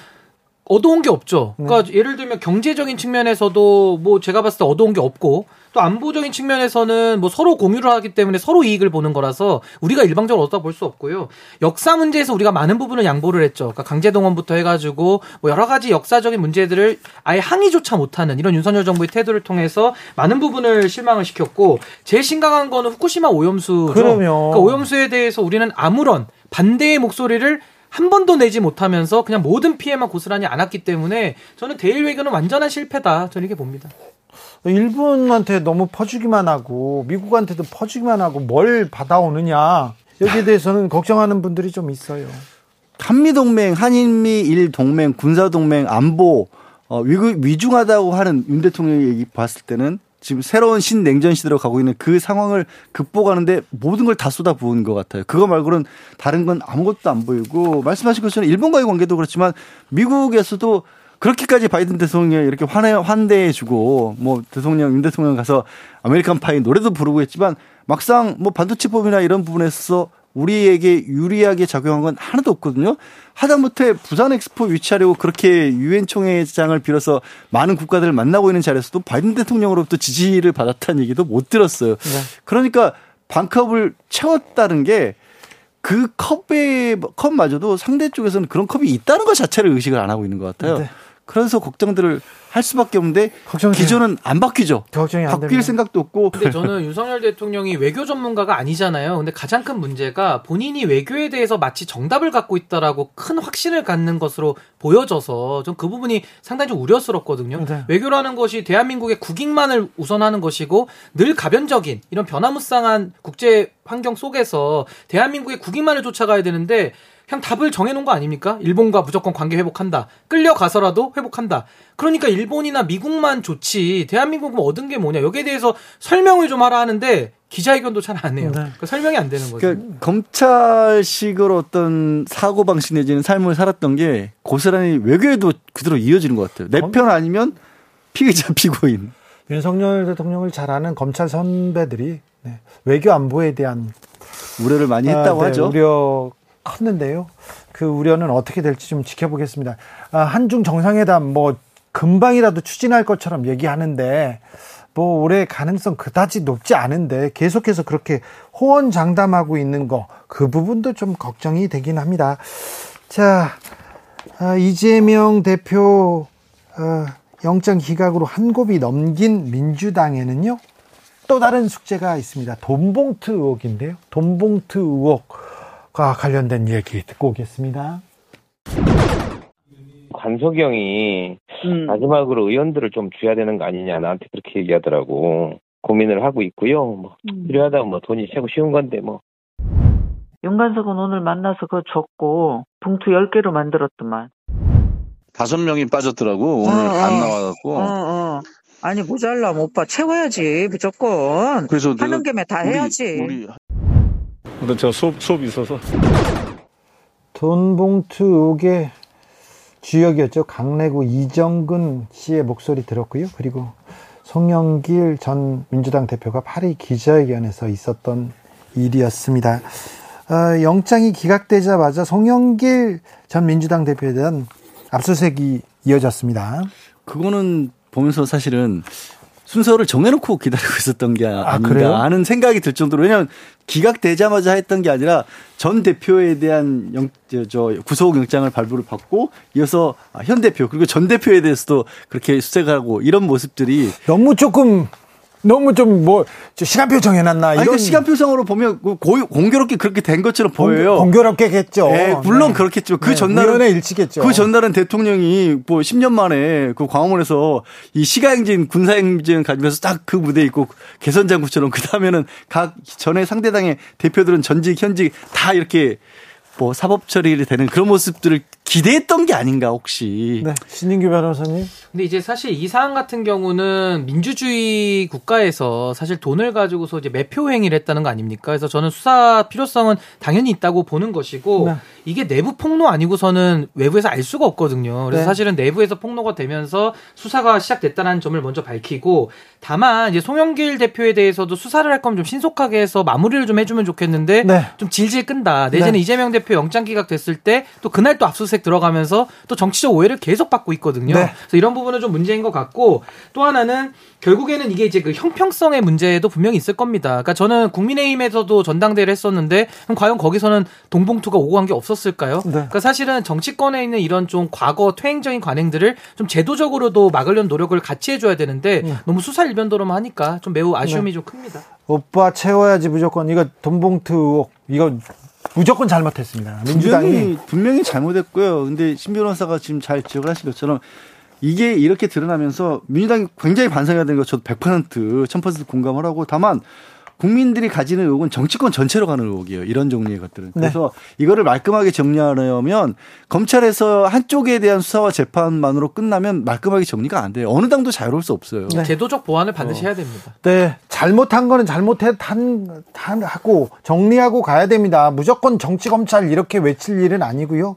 얻어온 게 없죠. 그러니까 예를 들면 경제적인 측면에서도 뭐 제가 봤을 때 얻어온 게 없고 또 안보적인 측면에서는 뭐 서로 공유를 하기 때문에 서로 이익을 보는 거라서 우리가 일방적으로 얻다 볼 수 없고요. 역사 문제에서 우리가 많은 부분을 양보를 했죠. 그러니까 강제동원부터 해가지고 뭐 여러 가지 역사적인 문제들을 아예 항의조차 못하는 이런 윤석열 정부의 태도를 통해서 많은 부분을 실망을 시켰고 제일 심각한 거는 후쿠시마 오염수죠. 그럼요. 그러니까 오염수에 대해서 우리는 아무런 반대의 목소리를 한 번도 내지 못하면서 그냥 모든 피해만 고스란히 안았기 때문에 저는 대일 외교는 완전한 실패다. 저는 이렇게 봅니다. 일본한테 너무 퍼주기만 하고 미국한테도 퍼주기만 하고 뭘 받아오느냐. 여기에 대해서는 *laughs* 걱정하는 분들이 좀 있어요. 한미 동맹, 한인미 일 동맹, 군사 동맹, 안보, 어, 위, 위중하다고 하는 윤 대통령의 얘기 봤을 때는 지금 새로운 신냉전 시대로 가고 있는 그 상황을 극복하는데 모든 걸 다 쏟아부은 것 같아요. 그거 말고는 다른 건 아무것도 안 보이고 말씀하신 것처럼 일본과의 관계도 그렇지만 미국에서도 그렇게까지 바이든 대통령이 이렇게 환해, 환대해주고 뭐 대통령, 윤 대통령 가서 American Pie 노래도 부르고 했지만 막상 뭐 반도체법이나 이런 부분에서 우리에게 유리하게 작용한 건 하나도 없거든요. 하다못해 부산 엑스포 유치하려고 그렇게 유엔 총회장을 빌어서 많은 국가들을 만나고 있는 자리에서도 바이든 대통령으로부터 지지를 받았다는 얘기도 못 들었어요. 네. 그러니까 반컵을 채웠다는 게 그 컵에 컵마저도 상대 쪽에서는 그런 컵이 있다는 것 자체를 의식을 안 하고 있는 것 같아요. 네. 그래서 걱정들을 할 수밖에 없는데 걱정이 기조는 안 바뀌죠. 걱정이 안 바뀔 됩니다. 생각도 없고 근데 저는 윤석열 대통령이 외교 전문가가 아니잖아요. 근데 가장 큰 문제가 본인이 외교에 대해서 마치 정답을 갖고 있다라고 큰 확신을 갖는 것으로 보여져서 전 그 부분이 상당히 좀 우려스럽거든요. 네. 외교라는 것이 대한민국의 국익만을 우선하는 것이고 늘 가변적인 이런 변화무쌍한 국제 환경 속에서 대한민국의 국익만을 쫓아가야 되는데 그냥 답을 정해놓은 거 아닙니까? 일본과 무조건 관계 회복한다. 끌려가서라도 회복한다. 그러니까 일본이나 미국만 좋지. 대한민국은 얻은 게 뭐냐. 여기에 대해서 설명을 좀 하라 하는데 기자회견도 잘 안 해요. 네. 그러니까 설명이 안 되는 거죠. 그러니까 검찰식으로 어떤 사고 방식 내지는 삶을 살았던 게 고스란히 외교에도 그대로 이어지는 것 같아요. 내 편 아니면 피의자 피고인. 윤석열 대통령을 잘 아는 검찰 선배들이 네, 외교 안보에 대한 우려를 많이 했다고 아, 네, 하죠. 우려 컸는데요. 그 우려는 어떻게 될지 좀 지켜보겠습니다. 아, 한중 정상회담 뭐 금방이라도 추진할 것처럼 얘기하는데 뭐 올해 가능성 그다지 높지 않은데 계속해서 그렇게 호언장담하고 있는 거 그 부분도 좀 걱정이 되긴 합니다. 자 아, 이재명 대표 어, 영장 기각으로 한 곱이 넘긴 민주당에는요 또 다른 숙제가 있습니다. 돈봉투 의혹인데요. 돈봉투 의혹 과 관련된 얘기 듣고 오겠습니다. 관석영이 음. 마지막으로 의원들을 좀 줘야 되는 거 아니냐 나한테 그렇게 얘기하더라고 고민을 하고 있고요. 뭐 음. 필요하다면 뭐 돈이 최고 쉬운 건데 뭐 윤관석은 오늘 만나서 그거 줬고 봉투 10개로 만들었더만. 다섯 명이 빠졌더라고 오늘 어, 어. 안 나와갖고 어, 어. 아니 모자라면 오빠 채워야지 무조건. 그래서 하는 김에 다 우리- 해야지. 우리 근데 저 수업 수업 있어서 돈봉투 의혹의 주역이었죠. 강래구 이정근 씨의 목소리 들었고요. 그리고 송영길 전 민주당 대표가 파리 기자회견에서 있었던 일이었습니다. 어, 영장이 기각되자마자 송영길 전 민주당 대표에 대한 압수수색이 이어졌습니다. 그거는 보면서 사실은 순서를 정해놓고 기다리고 있었던 게 아닌가 그래요? 하는 생각이 들 정도로 왜냐하면 기각되자마자 했던 게 아니라 전 대표에 대한 영, 저, 저 구속 영장을 발부를 받고 이어서 아, 현 대표 그리고 전 대표에 대해서도 그렇게 수색하고 이런 모습들이 너무 조금 너무 좀 뭐 시간표 정해놨나 아니, 이런 그러니까 시간표상으로 보면 그 고, 공교롭게 그렇게 된 것처럼 보여요. 공교롭게겠죠. 예, 물론 네. 그렇겠죠. 그 네, 전날은 일치겠죠. 그 전날은 대통령이 뭐 10년 만에 그 광화문에서 이 시가행진 군사행진 가지면서 딱 그 무대에 있고 개선장구처럼 그 다음에는 각 전에 상대당의 대표들은 전직 현직 다 이렇게 뭐 사법 처리를 되는 그런 모습들을 기대했던 게 아닌가 혹시. 네, 신인규 변호사님. 근데 이제 사실 이 사안 같은 경우는 민주주의 국가에서 사실 돈을 가지고서 이제 매표 행위를 했다는 거 아닙니까? 그래서 저는 수사 필요성은 당연히 있다고 보는 것이고 네. 이게 내부 폭로 아니고서는 외부에서 알 수가 없거든요. 그래서 네. 사실은 내부에서 폭로가 되면서 수사가 시작됐다는 점을 먼저 밝히고 다만 이제 송영길 대표에 대해서도 수사를 할 거면 좀 신속하게 해서 마무리를 좀 해주면 좋겠는데 네. 좀 질질 끈다. 내지는 네. 이재명 대표 영장 기각 됐을 때 또 그날 또 압수수색 들어가면서 또 정치적 오해를 계속 받고 있거든요. 네. 그래서 이런 부분은 좀 문제인 것 같고 또 하나는 결국에는 이게 이제 그 형평성의 문제도 분명히 있을 겁니다. 그러니까 저는 국민의힘에서도 전당대회를 했었는데 그럼 과연 거기서는 동봉투가 오고 간 게 없었을까요? 네. 그러니까 사실은 정치권에 있는 이런 좀 과거 퇴행적인 관행들을 좀 제도적으로도 막으려는 노력을 같이 해줘야 되는데 네. 너무 수사 일변도로만 하니까 좀 매우 아쉬움이 좀 큽니다. 오빠 채워야지 무조건 이거 돈봉투 이거 무조건 잘못했습니다. 민주당이 분명히, 분명히 잘못했고요. 근데 신 변호사가 지금 잘 지적을 하신 것처럼 이게 이렇게 드러나면서 민주당이 굉장히 반성해야 되는 거 저도 100% 1000% 공감을 하고 다만 국민들이 가지는 의혹은 정치권 전체로 가는 의혹이에요. 이런 종류의 것들은. 네. 그래서 이거를 말끔하게 정리하려면 검찰에서 한쪽에 대한 수사와 재판만으로 끝나면 말끔하게 정리가 안 돼요. 어느 당도 자유로울 수 없어요. 네. 제도적 보완을 반드시 해야 됩니다. 네, 잘못한 거는 잘못해 단, 단 하고 정리하고 가야 됩니다. 무조건 정치 검찰 이렇게 외칠 일은 아니고요.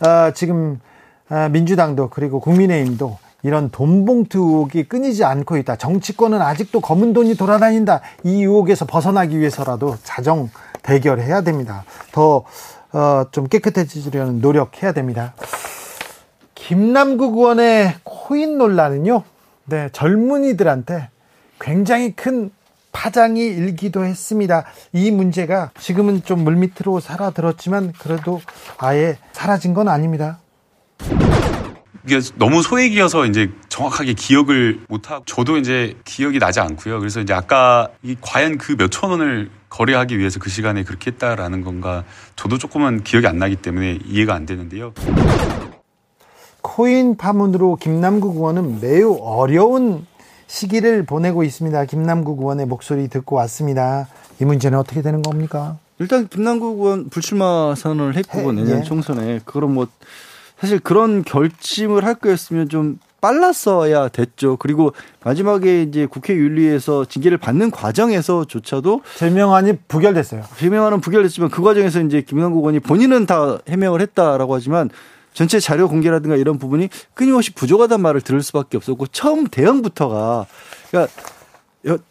아, 지금 아, 민주당도 그리고 국민의힘도 이런 돈봉투 의혹이 끊이지 않고 있다. 정치권은 아직도 검은 돈이 돌아다닌다. 이 의혹에서 벗어나기 위해서라도 자정 대결해야 됩니다. 더, 어, 좀 깨끗해지려는 노력해야 됩니다. 김남국 의원의 코인 논란은요, 네, 젊은이들한테 굉장히 큰 파장이 일기도 했습니다. 이 문제가 지금은 좀 물밑으로 살아들었지만 그래도 아예 사라진 건 아닙니다. 이게 너무 소액이어서 이제 정확하게 기억을 못하고 저도 이제 기억이 나지 않고요. 그래서 이제 아까 이 과연 그 몇 천 원을 거래하기 위해서 그 시간에 그렇게 했다라는 건가 저도 조금은 기억이 안 나기 때문에 이해가 안 되는데요. 코인 파문으로 김남국 의원은 매우 어려운 시기를 보내고 있습니다. 김남국 의원의 목소리 듣고 왔습니다. 이 문제는 어떻게 되는 겁니까? 일단 김남국 의원 불출마 선언을 했고 해, 내년 예. 총선에 그럼 뭐 사실 그런 결심을 할 거였으면 좀 빨랐어야 됐죠. 그리고 마지막에 이제 국회 윤리에서 징계를 받는 과정에서조차도 제명안이 부결됐어요. 제명안은 부결됐지만 그 과정에서 이제 김남국 의원이 본인은 다 해명을 했다라고 하지만 전체 자료 공개라든가 이런 부분이 끊임없이 부족하다는 말을 들을 수밖에 없었고 처음 대응부터가 그러니까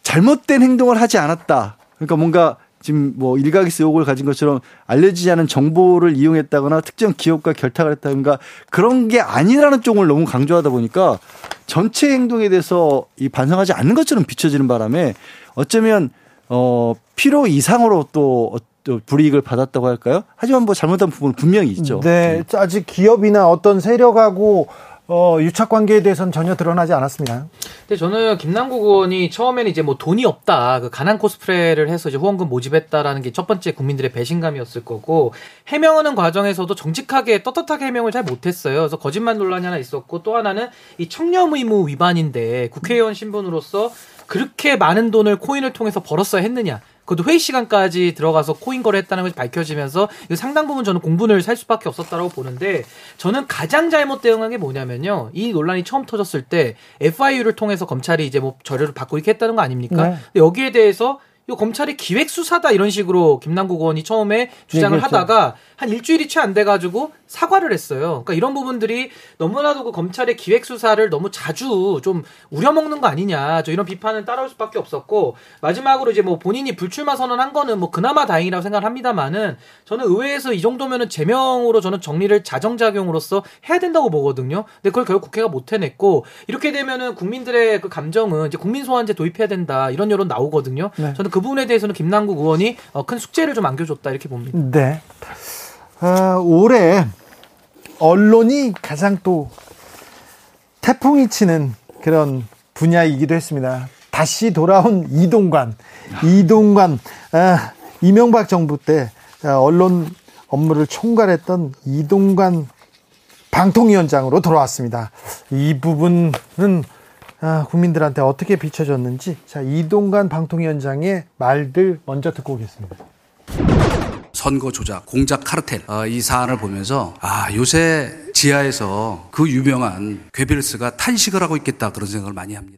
잘못된 행동을 하지 않았다. 그러니까 뭔가 지금 뭐 일각에서 의혹을 가진 것처럼 알려지지 않은 정보를 이용했다거나 특정 기업과 결탁을 했다든가 그런 게 아니라는 쪽을 너무 강조하다 보니까 전체 행동에 대해서 이 반성하지 않는 것처럼 비춰지는 바람에 어쩌면 어 필요 이상으로 또또 불이익을 받았다고 할까요? 하지만 뭐 잘못한 부분은 분명히 있죠. 네, 아직 기업이나 어떤 세력하고 어, 유착 관계에 대해서는 전혀 드러나지 않았습니다. 근데 저는 김남국 의원이 처음에는 이제 뭐 돈이 없다, 그 가난 코스프레를 해서 이제 후원금 모집했다라는 게 첫 번째 국민들의 배신감이었을 거고 해명하는 과정에서도 정직하게 떳떳하게 해명을 잘 못했어요. 그래서 거짓말 논란이 하나 있었고 또 하나는 이 청렴 의무 위반인데 국회의원 신분으로서 그렇게 많은 돈을 코인을 통해서 벌었어야 했느냐. 그것도 회의 시간까지 들어가서 코인 거래했다는 것이 밝혀지면서 상당 부분 저는 공분을 살 수밖에 없었다라고 보는데 저는 가장 잘못 대응한 게 뭐냐면요. 이 논란이 처음 터졌을 때 FIU를 통해서 검찰이 이제 뭐 자료를 받고 이렇게 했다는 거 아닙니까? 네. 근데 여기에 대해서 이 검찰이 기획 수사다 이런 식으로 김남국 의원이 처음에 주장을 얘기했죠. 하다가 한 일주일이 채 안 돼가지고 사과를 했어요. 그러니까 이런 부분들이 너무나도 그 검찰의 기획 수사를 너무 자주 좀 우려먹는 거 아니냐. 저 이런 비판은 따라올 수밖에 없었고 마지막으로 이제 뭐 본인이 불출마 선언한 거는 뭐 그나마 다행이라고 생각을 합니다만은 저는 의회에서 이 정도면은 제명으로 저는 정리를 자정작용으로서 해야 된다고 보거든요. 근데 그걸 결국 국회가 못 해냈고 이렇게 되면은 국민들의 그 감정은 이제 국민 소환제 도입해야 된다 이런 여론 나오거든요. 네. 저는 그 부분에 대해서는 김남국 의원이 어, 큰 숙제를 좀 안겨줬다 이렇게 봅니다. 네. 아, 올해 언론이 가장 또 태풍이 치는 그런 분야이기도 했습니다. 다시 돌아온 이동관. 이동관, 아, 이명박 정부 때 아, 언론 업무를 총괄했던 이동관 방통위원장으로 돌아왔습니다. 이 부분은 아, 국민들한테 어떻게 비춰졌는지 자 이동관 방통위원장의 말들 먼저 듣고 오겠습니다. 선거 조작, 공작 카르텔 어, 이 사안을 보면서 아 요새 지하에서 그 유명한 괴벨스가 탄식을 하고 있겠다 그런 생각을 많이 합니다.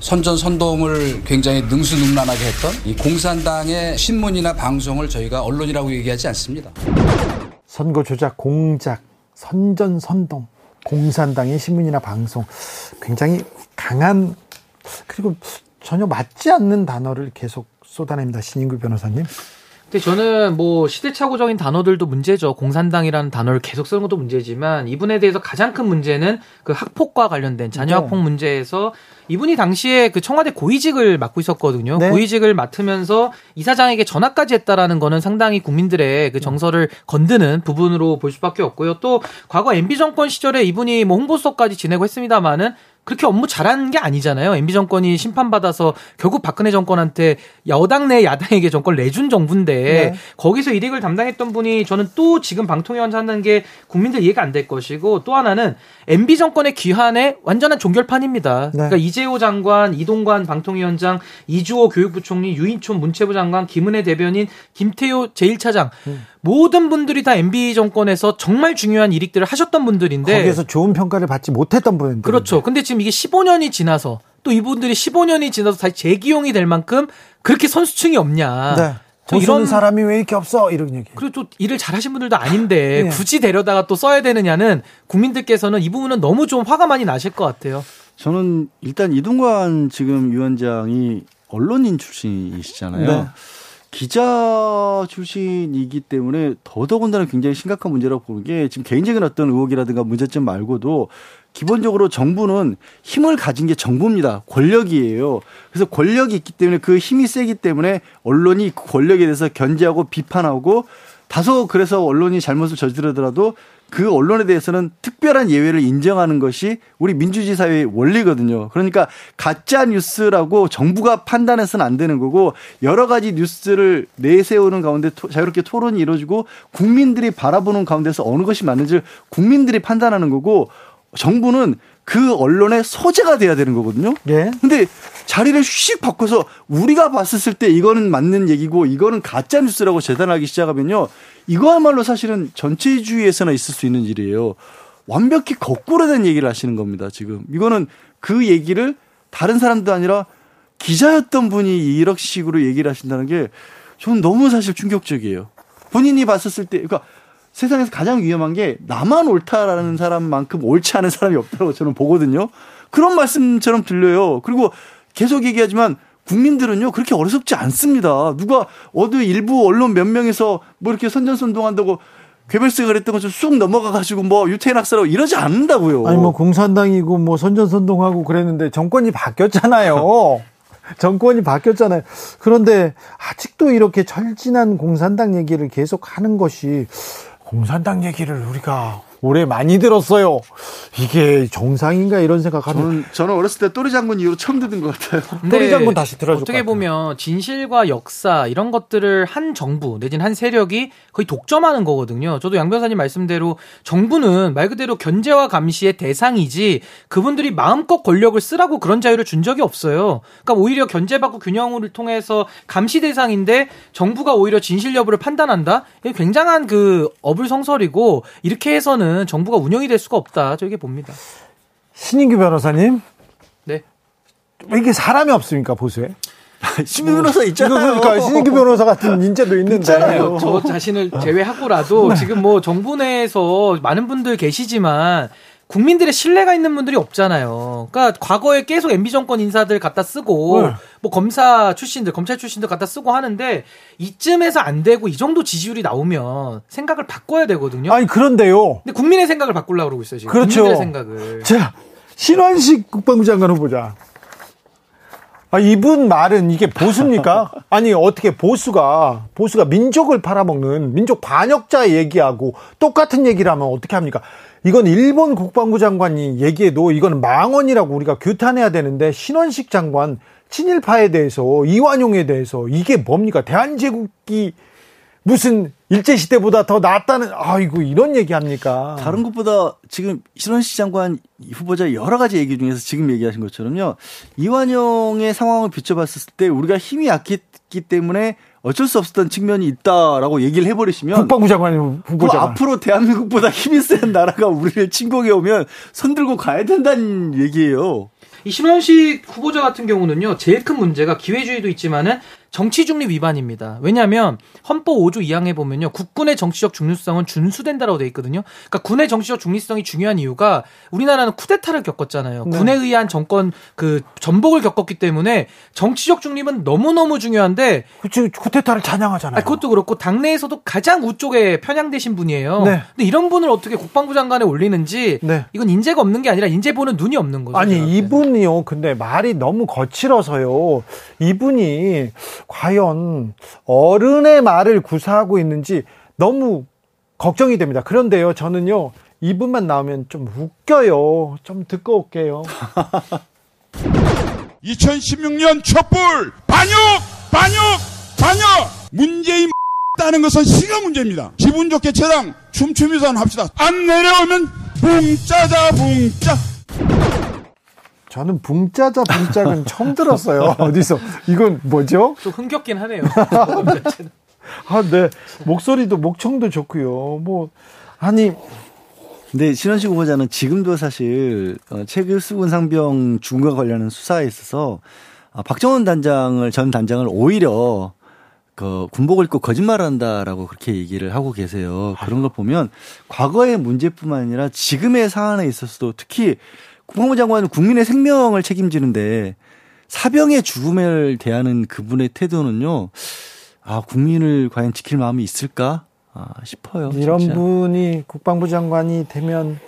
선전 선동을 굉장히 능수능란하게 했던 이 공산당의 신문이나 방송을 저희가 언론이라고 얘기하지 않습니다. 선거 조작, 공작, 선전, 선동, 공산당의 신문이나 방송 굉장히 강한 그리고 전혀 맞지 않는 단어를 계속 쏟아냅니다. 신인구 변호사님. 근데 저는 뭐 시대착오적인 단어들도 문제죠. 공산당이라는 단어를 계속 쓰는 것도 문제지만 이분에 대해서 가장 큰 문제는 그 학폭과 관련된 자녀 네. 학폭 문제에서 이분이 당시에 그 청와대 고위직을 맡고 있었거든요. 네. 고위직을 맡으면서 이사장에게 전화까지 했다라는 거는 상당히 국민들의 그 정서를 건드는 부분으로 볼 수밖에 없고요. 또 과거 MB 정권 시절에 이분이 뭐 홍보수석까지 지내고 했습니다만은 그렇게 업무 잘하는 게 아니잖아요. MB 정권이 심판받아서 결국 박근혜 정권한테 여당 내 야당에게 정권을 내준 정부인데 네. 거기서 일익을 담당했던 분이 저는 또 지금 방통위원장 하는 게 국민들 이해가 안 될 것이고 또 하나는 MB 정권의 귀환의 완전한 종결판입니다. 네. 그러니까 이재호 장관, 이동관 방통위원장, 이주호 교육부총리, 유인촌 문체부 장관, 김은혜 대변인, 김태효 제1차장 음. 모든 분들이 다 MB 정권에서 정말 중요한 일익들을 하셨던 분들인데 거기에서 좋은 평가를 받지 못했던 분들. 그렇죠. 근데 지금 이게 15년이 지나서 또 이분들이 15년이 지나서 다시 재기용이 될 만큼 그렇게 선수층이 없냐. 네. 저 이런 사람이 왜 이렇게 없어? 이런 얘기. 그리고 또 일을 잘하신 분들도 아닌데 네. *laughs* 굳이 데려다가 또 써야 되느냐는 국민들께서는 이 부분은 너무 좀 화가 많이 나실 것 같아요. 저는 일단 이동관 지금 위원장이 언론인 출신이시잖아요. 네. 기자 출신이기 때문에 더더군다나 굉장히 심각한 문제라고 보는 게 지금 개인적인 어떤 의혹이라든가 문제점 말고도 기본적으로 정부는 힘을 가진 게 정부입니다. 권력이에요. 그래서 권력이 있기 때문에 그 힘이 세기 때문에 언론이 그 권력에 대해서 견제하고 비판하고 다소 그래서 언론이 잘못을 저지르더라도 그 언론에 대해서는 특별한 예외를 인정하는 것이 우리 민주주의 사회의 원리거든요. 그러니까 가짜 뉴스라고 정부가 판단해서는 안 되는 거고 여러 가지 뉴스를 내세우는 가운데 자유롭게 토론이 이루어지고 국민들이 바라보는 가운데서 어느 것이 맞는지 국민들이 판단하는 거고 정부는 그 언론의 소재가 돼야 되는 거거든요. 예. 근데 자리를 휙 바꿔서 우리가 봤을 때 이거는 맞는 얘기고 이거는 가짜 뉴스라고 재단하기 시작하면요. 이거야말로 사실은 전체주의에서나 있을 수 있는 일이에요. 완벽히 거꾸로 된 얘기를 하시는 겁니다, 지금. 이거는 그 얘기를 다른 사람도 아니라 기자였던 분이 이런 식으로 얘기를 하신다는 게 저는 너무 사실 충격적이에요. 본인이 봤었을 때, 그러니까 세상에서 가장 위험한 게 나만 옳다라는 사람만큼 옳지 않은 사람이 없다고 저는 보거든요. 그런 말씀처럼 들려요. 그리고 계속 얘기하지만 국민들은요 그렇게 어리석지 않습니다. 누가 어느 일부 언론 몇 명에서 뭐 이렇게 선전선동한다고 괴벨스가 그랬던 것처럼 쑥 넘어가가지고 뭐 유태인 학사라고 이러지 않는다고요. 아니 뭐 공산당이고 뭐 선전선동하고 그랬는데 정권이 바뀌었잖아요. *laughs* 정권이 바뀌었잖아요. 그런데 아직도 이렇게 철진한 공산당 얘기를 계속 하는 것이 공산당 얘기를 우리가 올해 많이 들었어요. 이게 정상인가 이런 생각하는. 저는, 저는 어렸을 때 또리 장군 이후로 처음 듣는 것 같아요. *laughs* 또리 장군 다시 들어줘. 어떻게 보면 진실과 역사 이런 것들을 한 정부 내지는 한 세력이 거의 독점하는 거거든요. 저도 양 변호사님 말씀대로 정부는 말 그대로 견제와 감시의 대상이지 그분들이 마음껏 권력을 쓰라고 그런 자유를 준 적이 없어요. 그러니까 오히려 견제받고 균형을 통해서 감시 대상인데 정부가 오히려 진실 여부를 판단한다. 이게 굉장한 그 어불성설이고 이렇게 해서는 정부가 운영이 될 수가 없다. 저 이게 봅니다. 신인규 변호사님. 네. 왜 이게 사람이 없습니까 보수에? 신인규 변호사 있잖아요. 그러니까 신인규 변호사 같은 인재도 있는데. 저 자신을 제외하고라도 지금 뭐 정부 내에서 많은 분들 계시지만 국민들의 신뢰가 있는 분들이 없잖아요. 그러니까 과거에 계속 MB 정권 인사들 갖다 쓰고 네. 뭐 검사 출신들, 검찰 출신들 갖다 쓰고 하는데 이쯤에서 안 되고 이 정도 지지율이 나오면 생각을 바꿔야 되거든요. 아니 그런데요. 근데 국민의 생각을 바꾸려고 그러고 있어요 지금. 그렇죠. 국민들의 생각을. 자 신원식 국방부 장관 후보자. 아, 이분 말은 이게 보수입니까? *laughs* 아니, 어떻게 보수가, 보수가 민족을 팔아먹는 민족 반역자 얘기하고 똑같은 얘기를 하면 어떻게 합니까? 이건 일본 국방부 장관이 얘기해도 이건 망언이라고 우리가 규탄해야 되는데 신원식 장관 친일파에 대해서 이완용에 대해서 이게 뭡니까? 대한제국이 무슨 일제 시대보다 더 낫다는, 아이고, 이런 얘기 합니까? 다른 것보다 지금 신원식 장관 후보자 여러 가지 얘기 중에서 지금 얘기하신 것처럼요. 이완용의 상황을 비춰봤을 때 우리가 힘이 약했기 때문에 어쩔 수 없었던 측면이 있다라고 얘기를 해버리시면 국방부 장관 후보자. 앞으로 대한민국보다 힘이 센 나라가 우리를 침공해 오면 손들고 가야 된다는 얘기예요. 이 신원식 후보자 같은 경우는요, 제일 큰 문제가 기회주의도 있지만은 정치 중립 위반입니다. 왜냐하면 헌법 5조 2항에 보면요, 국군의 정치적 중립성은 준수된다라고 돼 있거든요. 그러니까 군의 정치적 중립성이 중요한 이유가 우리나라는 쿠데타를 겪었잖아요. 네. 군에 의한 정권 그 전복을 겪었기 때문에 정치적 중립은 너무 너무 중요한데, 그치, 쿠데타를 찬양하잖아요. 아니, 그것도 그렇고 당내에서도 가장 우쪽에 편향되신 분이에요. 네. 근데 이런 분을 어떻게 국방부 장관에 올리는지 네. 이건 인재가 없는 게 아니라 인재 보는 눈이 없는 거죠. 아니. 이분이요 근데 말이 너무 거칠어서요 이분이 과연 어른의 말을 구사하고 있는지 너무 걱정이 됩니다 그런데요 저는요 이분만 나오면 좀 웃겨요 좀 듣고 올게요 2016년 촛불 반역 반역 반역 문재인 *laughs* 따는 것은 시가 문제입니다. 기분 좋게 저랑 춤추면서 합시다. 안 내려오면 붕짜자 붕짜. 저는 붕짜자 붕짝은 처음 들었어요 *laughs* 어디서 이건 뭐죠? 좀 흥겹긴 하네요. *laughs* *laughs* 아, 네 목소리도 목청도 좋고요 뭐 아니 근데 신원식 후보자는 지금도 사실 어, 최근 수군 상병 죽음과 관련한 수사에 있어서 아, 박정원 단장을 전 단장을 오히려 그 군복을 입고 거짓말한다라고 그렇게 얘기를 하고 계세요. 그런 걸 보면 과거의 문제뿐만 아니라 지금의 사안에 있어서도 특히 국방부 장관은 국민의 생명을 책임지는데 사병의 죽음을 대하는 그분의 태도는요. 아 국민을 과연 지킬 마음이 있을까 아, 싶어요. 이런 진짜. 분이 국방부 장관이 되면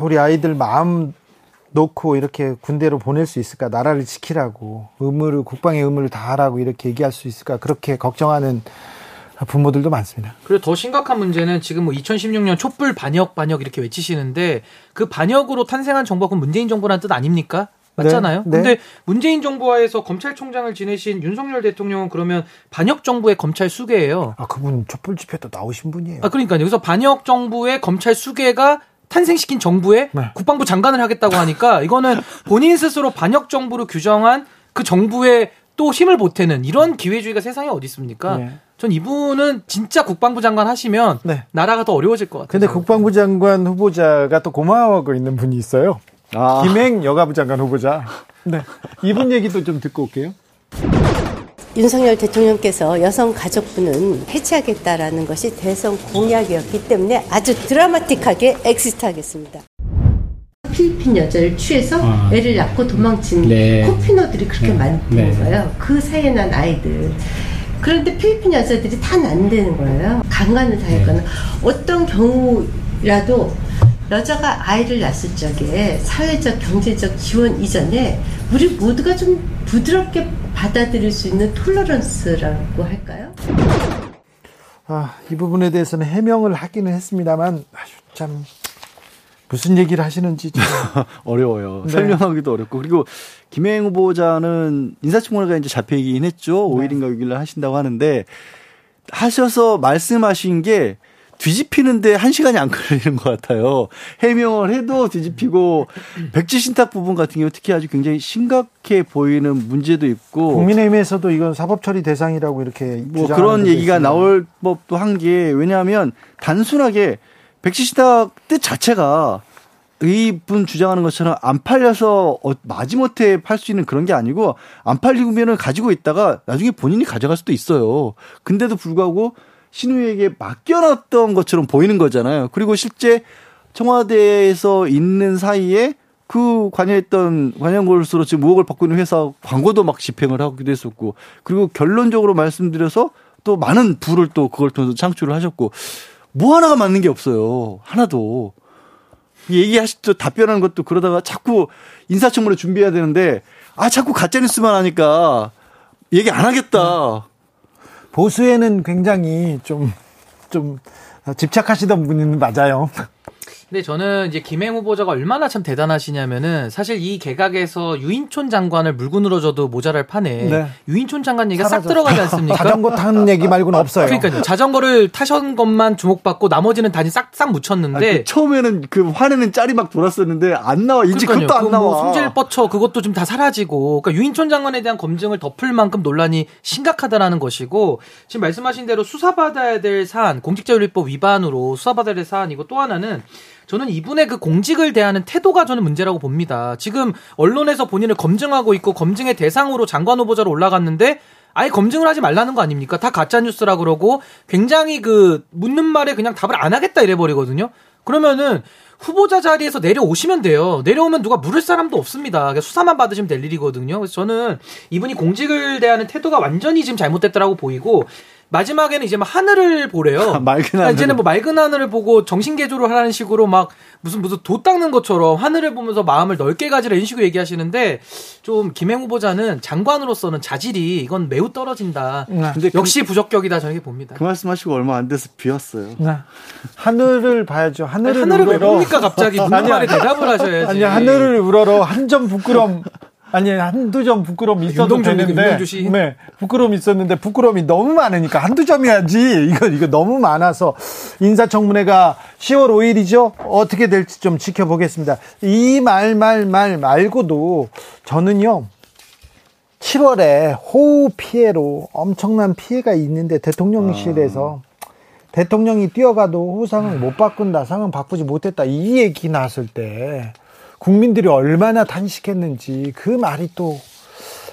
우리 아이들 마음 놓고 이렇게 군대로 보낼 수 있을까? 나라를 지키라고 의무를 국방의 의무를 다하라고 이렇게 얘기할 수 있을까? 그렇게 걱정하는 부모들도 많습니다. 그리고 더 심각한 문제는 지금 뭐 2016년 촛불 반역 반역 이렇게 외치시는데 그 반역으로 탄생한 정부가 문재인 정부라는 뜻 아닙니까? 맞잖아요. 네, 네. 근데 문재인 정부하에서 검찰총장을 지내신 윤석열 대통령은 그러면 반역 정부의 검찰 수계예요. 아 그분 촛불 집회도 나오신 분이에요. 아 그러니까요. 여기서 반역 정부의 검찰 수계가 탄생시킨 정부에 네. 국방부 장관을 하겠다고 하니까 이거는 본인 스스로 반역 정부로 규정한 그 정부에 또 힘을 보태는 이런 기회주의가 세상에 어디 있습니까? 네. 전 이분은 진짜 국방부 장관 하시면 네. 나라가 더 어려워질 것 같아요. 근데 국방부 장관 후보자가 또 고마워하고 있는 분이 있어요. 아. 김행 여가부 장관 후보자. *laughs* 네. 이분 얘기도 좀 듣고 올게요. 윤석열 대통령께서 여성 가족부는 해체하겠다라는 것이 대선 공약이었기 때문에 아주 드라마틱하게 엑시트하겠습니다. 필리핀 여자를 취해서 아. 애를 낳고 도망친 네. 코피노들이 그렇게 네. 많은 네. 거예요. 그 사이에 난 아이들. 그런데 필리핀 여자들이 다 난되는 거예요. 강간을 당했거나 네. 어떤 경우라도 여자가 아이를 낳았을 적에 사회적 경제적 지원 이전에 우리 모두가 좀 부드럽게 받아들일 수 있는 톨러런스라고 할까요? 아, 이 부분에 대해서는 해명을 하기는 했습니다만 아주 참 무슨 얘기를 하시는지 좀 *laughs* 어려워요. 네. 설명하기도 어렵고 그리고 김행 후보자는 인사청문회가 이제 잡히긴 했죠. 네. 5일인가 6일날 하신다고 하는데 하셔서 말씀하신 게 뒤집히는데 한 시간이 안 걸리는 것 같아요. 해명을 해도 뒤집히고 *laughs* 백지 신탁 부분 같은 경우 특히 아주 굉장히 심각해 보이는 문제도 있고 국민의힘에서도 이건 사법 처리 대상이라고 이렇게 뭐 그런 얘기가 있습니다. 나올 법도 한 게 왜냐하면 단순하게 백지 신탁 뜻 자체가 이분 주장하는 것처럼 안 팔려서 어, 마지못해 팔 수 있는 그런 게 아니고 안 팔리면은 가지고 있다가 나중에 본인이 가져갈 수도 있어요. 근데도 불구하고 신우에게 맡겨놨던 것처럼 보이는 거잖아요. 그리고 실제 청와대에서 있는 사이에 그 관여했던 관여골수로 지금 의혹을 받고 있는 회사 광고도 막 집행을 하기도 했었고 그리고 결론적으로 말씀드려서 또 많은 부를 또 그걸 통해서 창출을 하셨고 뭐 하나가 맞는 게 없어요. 하나도. 얘기하시죠. 답변하는 것도 그러다가 자꾸 인사청문회 준비해야 되는데 아 자꾸 가짜뉴스만 하니까 얘기 안 하겠다. 보수에는 굉장히 좀, 좀 집착하시던 분은 맞아요. 근데 저는 이제 김행 후보자가 얼마나 참 대단하시냐면은 사실 이 개각에서 유인촌 장관을 물고 늘어져도 모자랄 판에 네. 유인촌 장관 얘기가 싹 사라졌- 들어가지 않습니까? 자전거 타는 얘기 말고는 없어요. 그러니까요. 자전거를 타신 것만 주목받고 나머지는 단지 싹싹 묻혔는데 아, 그 처음에는 그 화내는 짤이 막 돌았었는데 안 나와. 이제 그러니까요. 그것도 안 그 나와. 뭐 승질 뻗쳐 그것도 좀 다 사라지고 그러니까 유인촌 장관에 대한 검증을 덮을 만큼 논란이 심각하다라는 것이고 지금 말씀하신 대로 수사받아야 될 사안 공직자윤리법 위반으로 수사받아야 될 사안 이고 또 하나는 저는 이분의 그 공직을 대하는 태도가 저는 문제라고 봅니다. 지금 언론에서 본인을 검증하고 있고 검증의 대상으로 장관 후보자로 올라갔는데 아예 검증을 하지 말라는 거 아닙니까? 다 가짜 뉴스라 그러고 굉장히 그 묻는 말에 그냥 답을 안 하겠다 이래 버리거든요. 그러면은 후보자 자리에서 내려오시면 돼요. 내려오면 누가 물을 사람도 없습니다. 수사만 받으시면 될 일이거든요. 그래서 저는 이분이 공직을 대하는 태도가 완전히 지금 잘못됐다라고 보이고 마지막에는 이제 막 하늘을 보래요. *laughs* 맑은 아, 하늘. 이제는 뭐 맑은 하늘을 보고 정신 개조를 하라는 식으로 막 무슨 무슨 도 닦는 것처럼 하늘을 보면서 마음을 넓게 가지라 이런 식으로 얘기하시는데 좀 김행 후보자는 장관으로서는 자질이 이건 매우 떨어진다. 근데 그- 역시 부적격이다 저렇게 봅니다. 그 말씀하시고 얼마 안 돼서 비었어요. 네. 하늘을 봐야죠. 하늘을 하늘을 왜. 봅니까 갑자기 *laughs* 묻는. 말에 대답을 하셔야지. 아니 하늘을 우러러 한 점 부끄럼 아니 한두 점 부끄럼 있어도 윤동주, 되는데. 네 부끄럼 있었는데 부끄럼이 너무 많으니까 한두 점이야지. *laughs* 이거 이거 너무 많아서. 인사청문회가 10월 5일이죠? 어떻게 될지 좀 지켜보겠습니다. 이 말 말 말 말고도 저는요 7월에 호우 피해로 엄청난 피해가 있는데 대통령실에서 대통령이 뛰어가도 후상을 못 바꾼다, 상은 바꾸지 못했다 이 얘기 나왔을 때 국민들이 얼마나 단식했는지 그 말이 또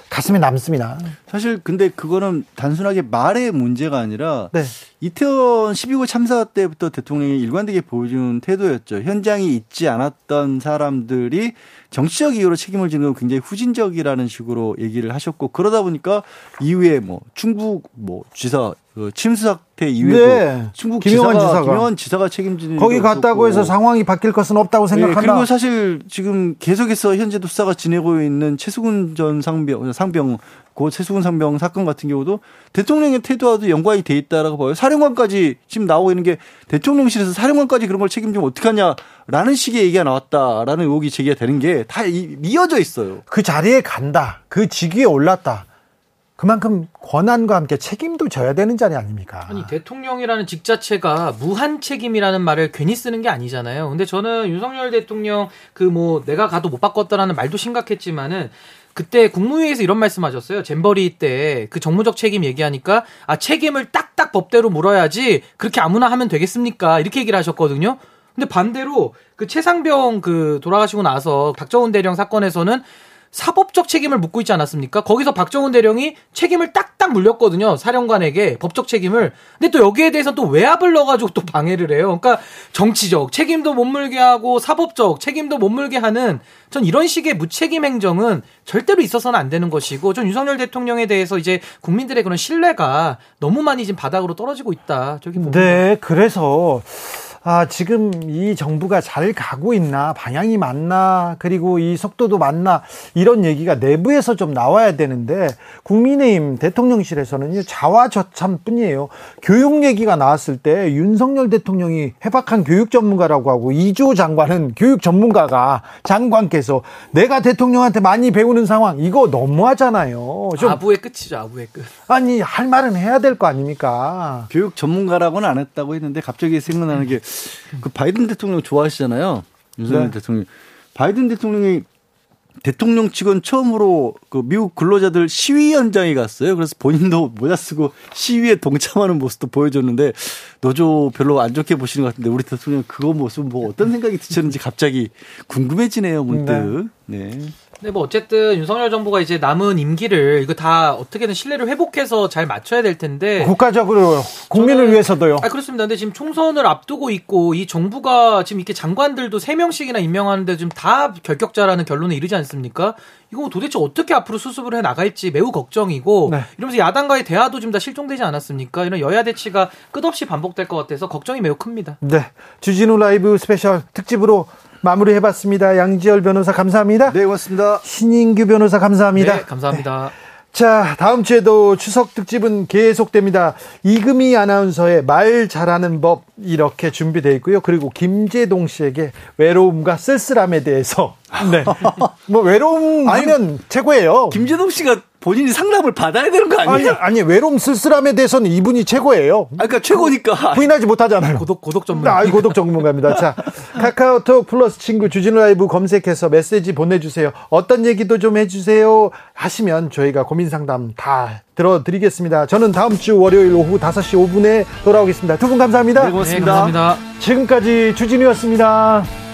가슴에 남습니다. 사실 근데 그거는 단순하게 말의 문제가 아니라 네. 이태원 12구 참사 때부터 대통령이 일관되게 보여준 태도였죠. 현장에 있지 않았던 사람들이 정치적 이유로 책임을 지는 건 굉장히 후진적이라는 식으로 얘기를 하셨고 그러다 보니까 이후에 뭐 충북 뭐 지사 그 침수 사태 이후에도 네. 충북 김영환 지사가, 지사가. 김영환 지사가 책임지는 거기 갔다고 없었고. 해서 상황이 바뀔 것은 없다고 네, 생각한다. 그리고 사실 지금 계속해서 현재 도 수사가 지내고 있는 최수근 전 상병, 상병, 고 최수근 상병 사건 같은 경우도 대통령의 태도와도 연관이 돼 있다라고 봐요. 사령관까지 지금 나오고 있는 게 대통령실에서 사령관까지 그런 걸 책임지면 어떡하냐라는 식의 얘기가 나왔다라는 의혹이 제기가 되는 게 다 이어져 있어요. 그 자리에 간다. 그 직위에 올랐다. 그만큼 권한과 함께 책임도 져야 되는 자리 아닙니까? 아니 대통령이라는 직 자체가 무한 책임이라는 말을 괜히 쓰는 게 아니잖아요. 근데 저는 윤석열 대통령 그 뭐 내가 가도 못 바꿨다라는 말도 심각했지만은 그때 국무회의에서 이런 말씀하셨어요. 잼버리 때 그 정무적 책임 얘기하니까 아 책임을 딱딱 법대로 물어야지 그렇게 아무나 하면 되겠습니까? 이렇게 얘기를 하셨거든요. 근데 반대로 그 최상병 그 돌아가시고 나서 박정훈 대령 사건에서는 사법적 책임을 묻고 있지 않았습니까? 거기서 박정훈 대령이 책임을 딱딱 물렸거든요. 사령관에게 법적 책임을. 근데 또 여기에 대해서 또 외압을 넣어가지고 또 방해를 해요. 그러니까 정치적 책임도 못 물게 하고 사법적 책임도 못 물게 하는 전 이런 식의 무책임 행정은 절대로 있어서는 안 되는 것이고 전 윤석열 대통령에 대해서 이제 국민들의 그런 신뢰가 너무 많이 지금 바닥으로 떨어지고 있다. 저기 보면 네, 그래서 아, 지금 이 정부가 잘 가고 있나, 방향이 맞나, 그리고 이 속도도 맞나, 이런 얘기가 내부에서 좀 나와야 되는데, 국민의힘 대통령실에서는요, 자화저참 뿐이에요. 교육 얘기가 나왔을 때, 윤석열 대통령이 해박한 교육 전문가라고 하고, 이조 장관은 교육 전문가가, 장관께서, 내가 대통령한테 많이 배우는 상황, 이거 너무하잖아요. 좀, 아부의 끝이죠. 아부의 끝. 아니, 할 말은 해야 될 거 아닙니까? 교육 전문가라고는 안 했다고 했는데 갑자기 생각나는 게그 바이든 대통령 좋아하시잖아요. 윤석열 네. 대통령. 바이든 대통령이 대통령 직원 처음으로 그 미국 근로자들 시위 현장에 갔어요. 그래서 본인도 모자 쓰고 시위에 동참하는 모습도 보여줬는데 노조 별로 안 좋게 보시는 것 같은데 우리 대통령 그거 모습 뭐 어떤 생각이 드셨는지 갑자기 궁금해지네요, 문득. 네. 네, 뭐 어쨌든 윤석열 정부가 이제 남은 임기를 이거 다 어떻게든 신뢰를 회복해서 잘 맞춰야 될 텐데 국가적으로, 국민을 저는- 위해서도요. 아 그렇습니다. 근데 지금 총선을 앞두고 있고 이 정부가 지금 이렇게 장관들도 세 명씩이나 임명하는데 지금 다 결격자라는 결론에 이르지 않습니까? 이거 도대체 어떻게 앞으로 수습을 해 나갈지 매우 걱정이고 네. 이러면서 야당과의 대화도 지금 다 실종되지 않았습니까? 이런 여야 대치가 끝없이 반복될 것 같아서 걱정이 매우 큽니다. 네. 주진우 라이브 스페셜 특집으로 마무리 해봤습니다. 양지열 변호사 감사합니다. 네, 고맙습니다. 신인규 변호사 감사합니다. 네, 감사합니다. 자, 다음 주에도 추석 특집은 계속됩니다. 이금희 아나운서의 말 잘하는 법 이렇게 준비되어 있고요. 그리고 김재동 씨에게 외로움과 쓸쓸함에 대해서 네. *laughs* 뭐 외로움 하면 최고예요. 김재동 씨가 본인이 상담을 받아야 되는 거 아니, 아니에요? 아니 외로움 쓸쓸함에 대해서는 이분이 최고예요. 아, 그러니까 최고니까. 부인하지 못하잖아요. 고독 고독 전문. 아, 고독 전문가입니다. 자, 카카오톡 플러스 친구 주진우 라이브 검색해서 메시지 보내주세요. 어떤 얘기도 좀 해주세요. 하시면 저희가 고민 상담 다 들어드리겠습니다. 저는 다음 주 월요일 오후 5시 5분에 돌아오겠습니다. 두 분 감사합니다. 네, 고맙습니다. 네, 감사합니다. 지금까지 주진우였습니다.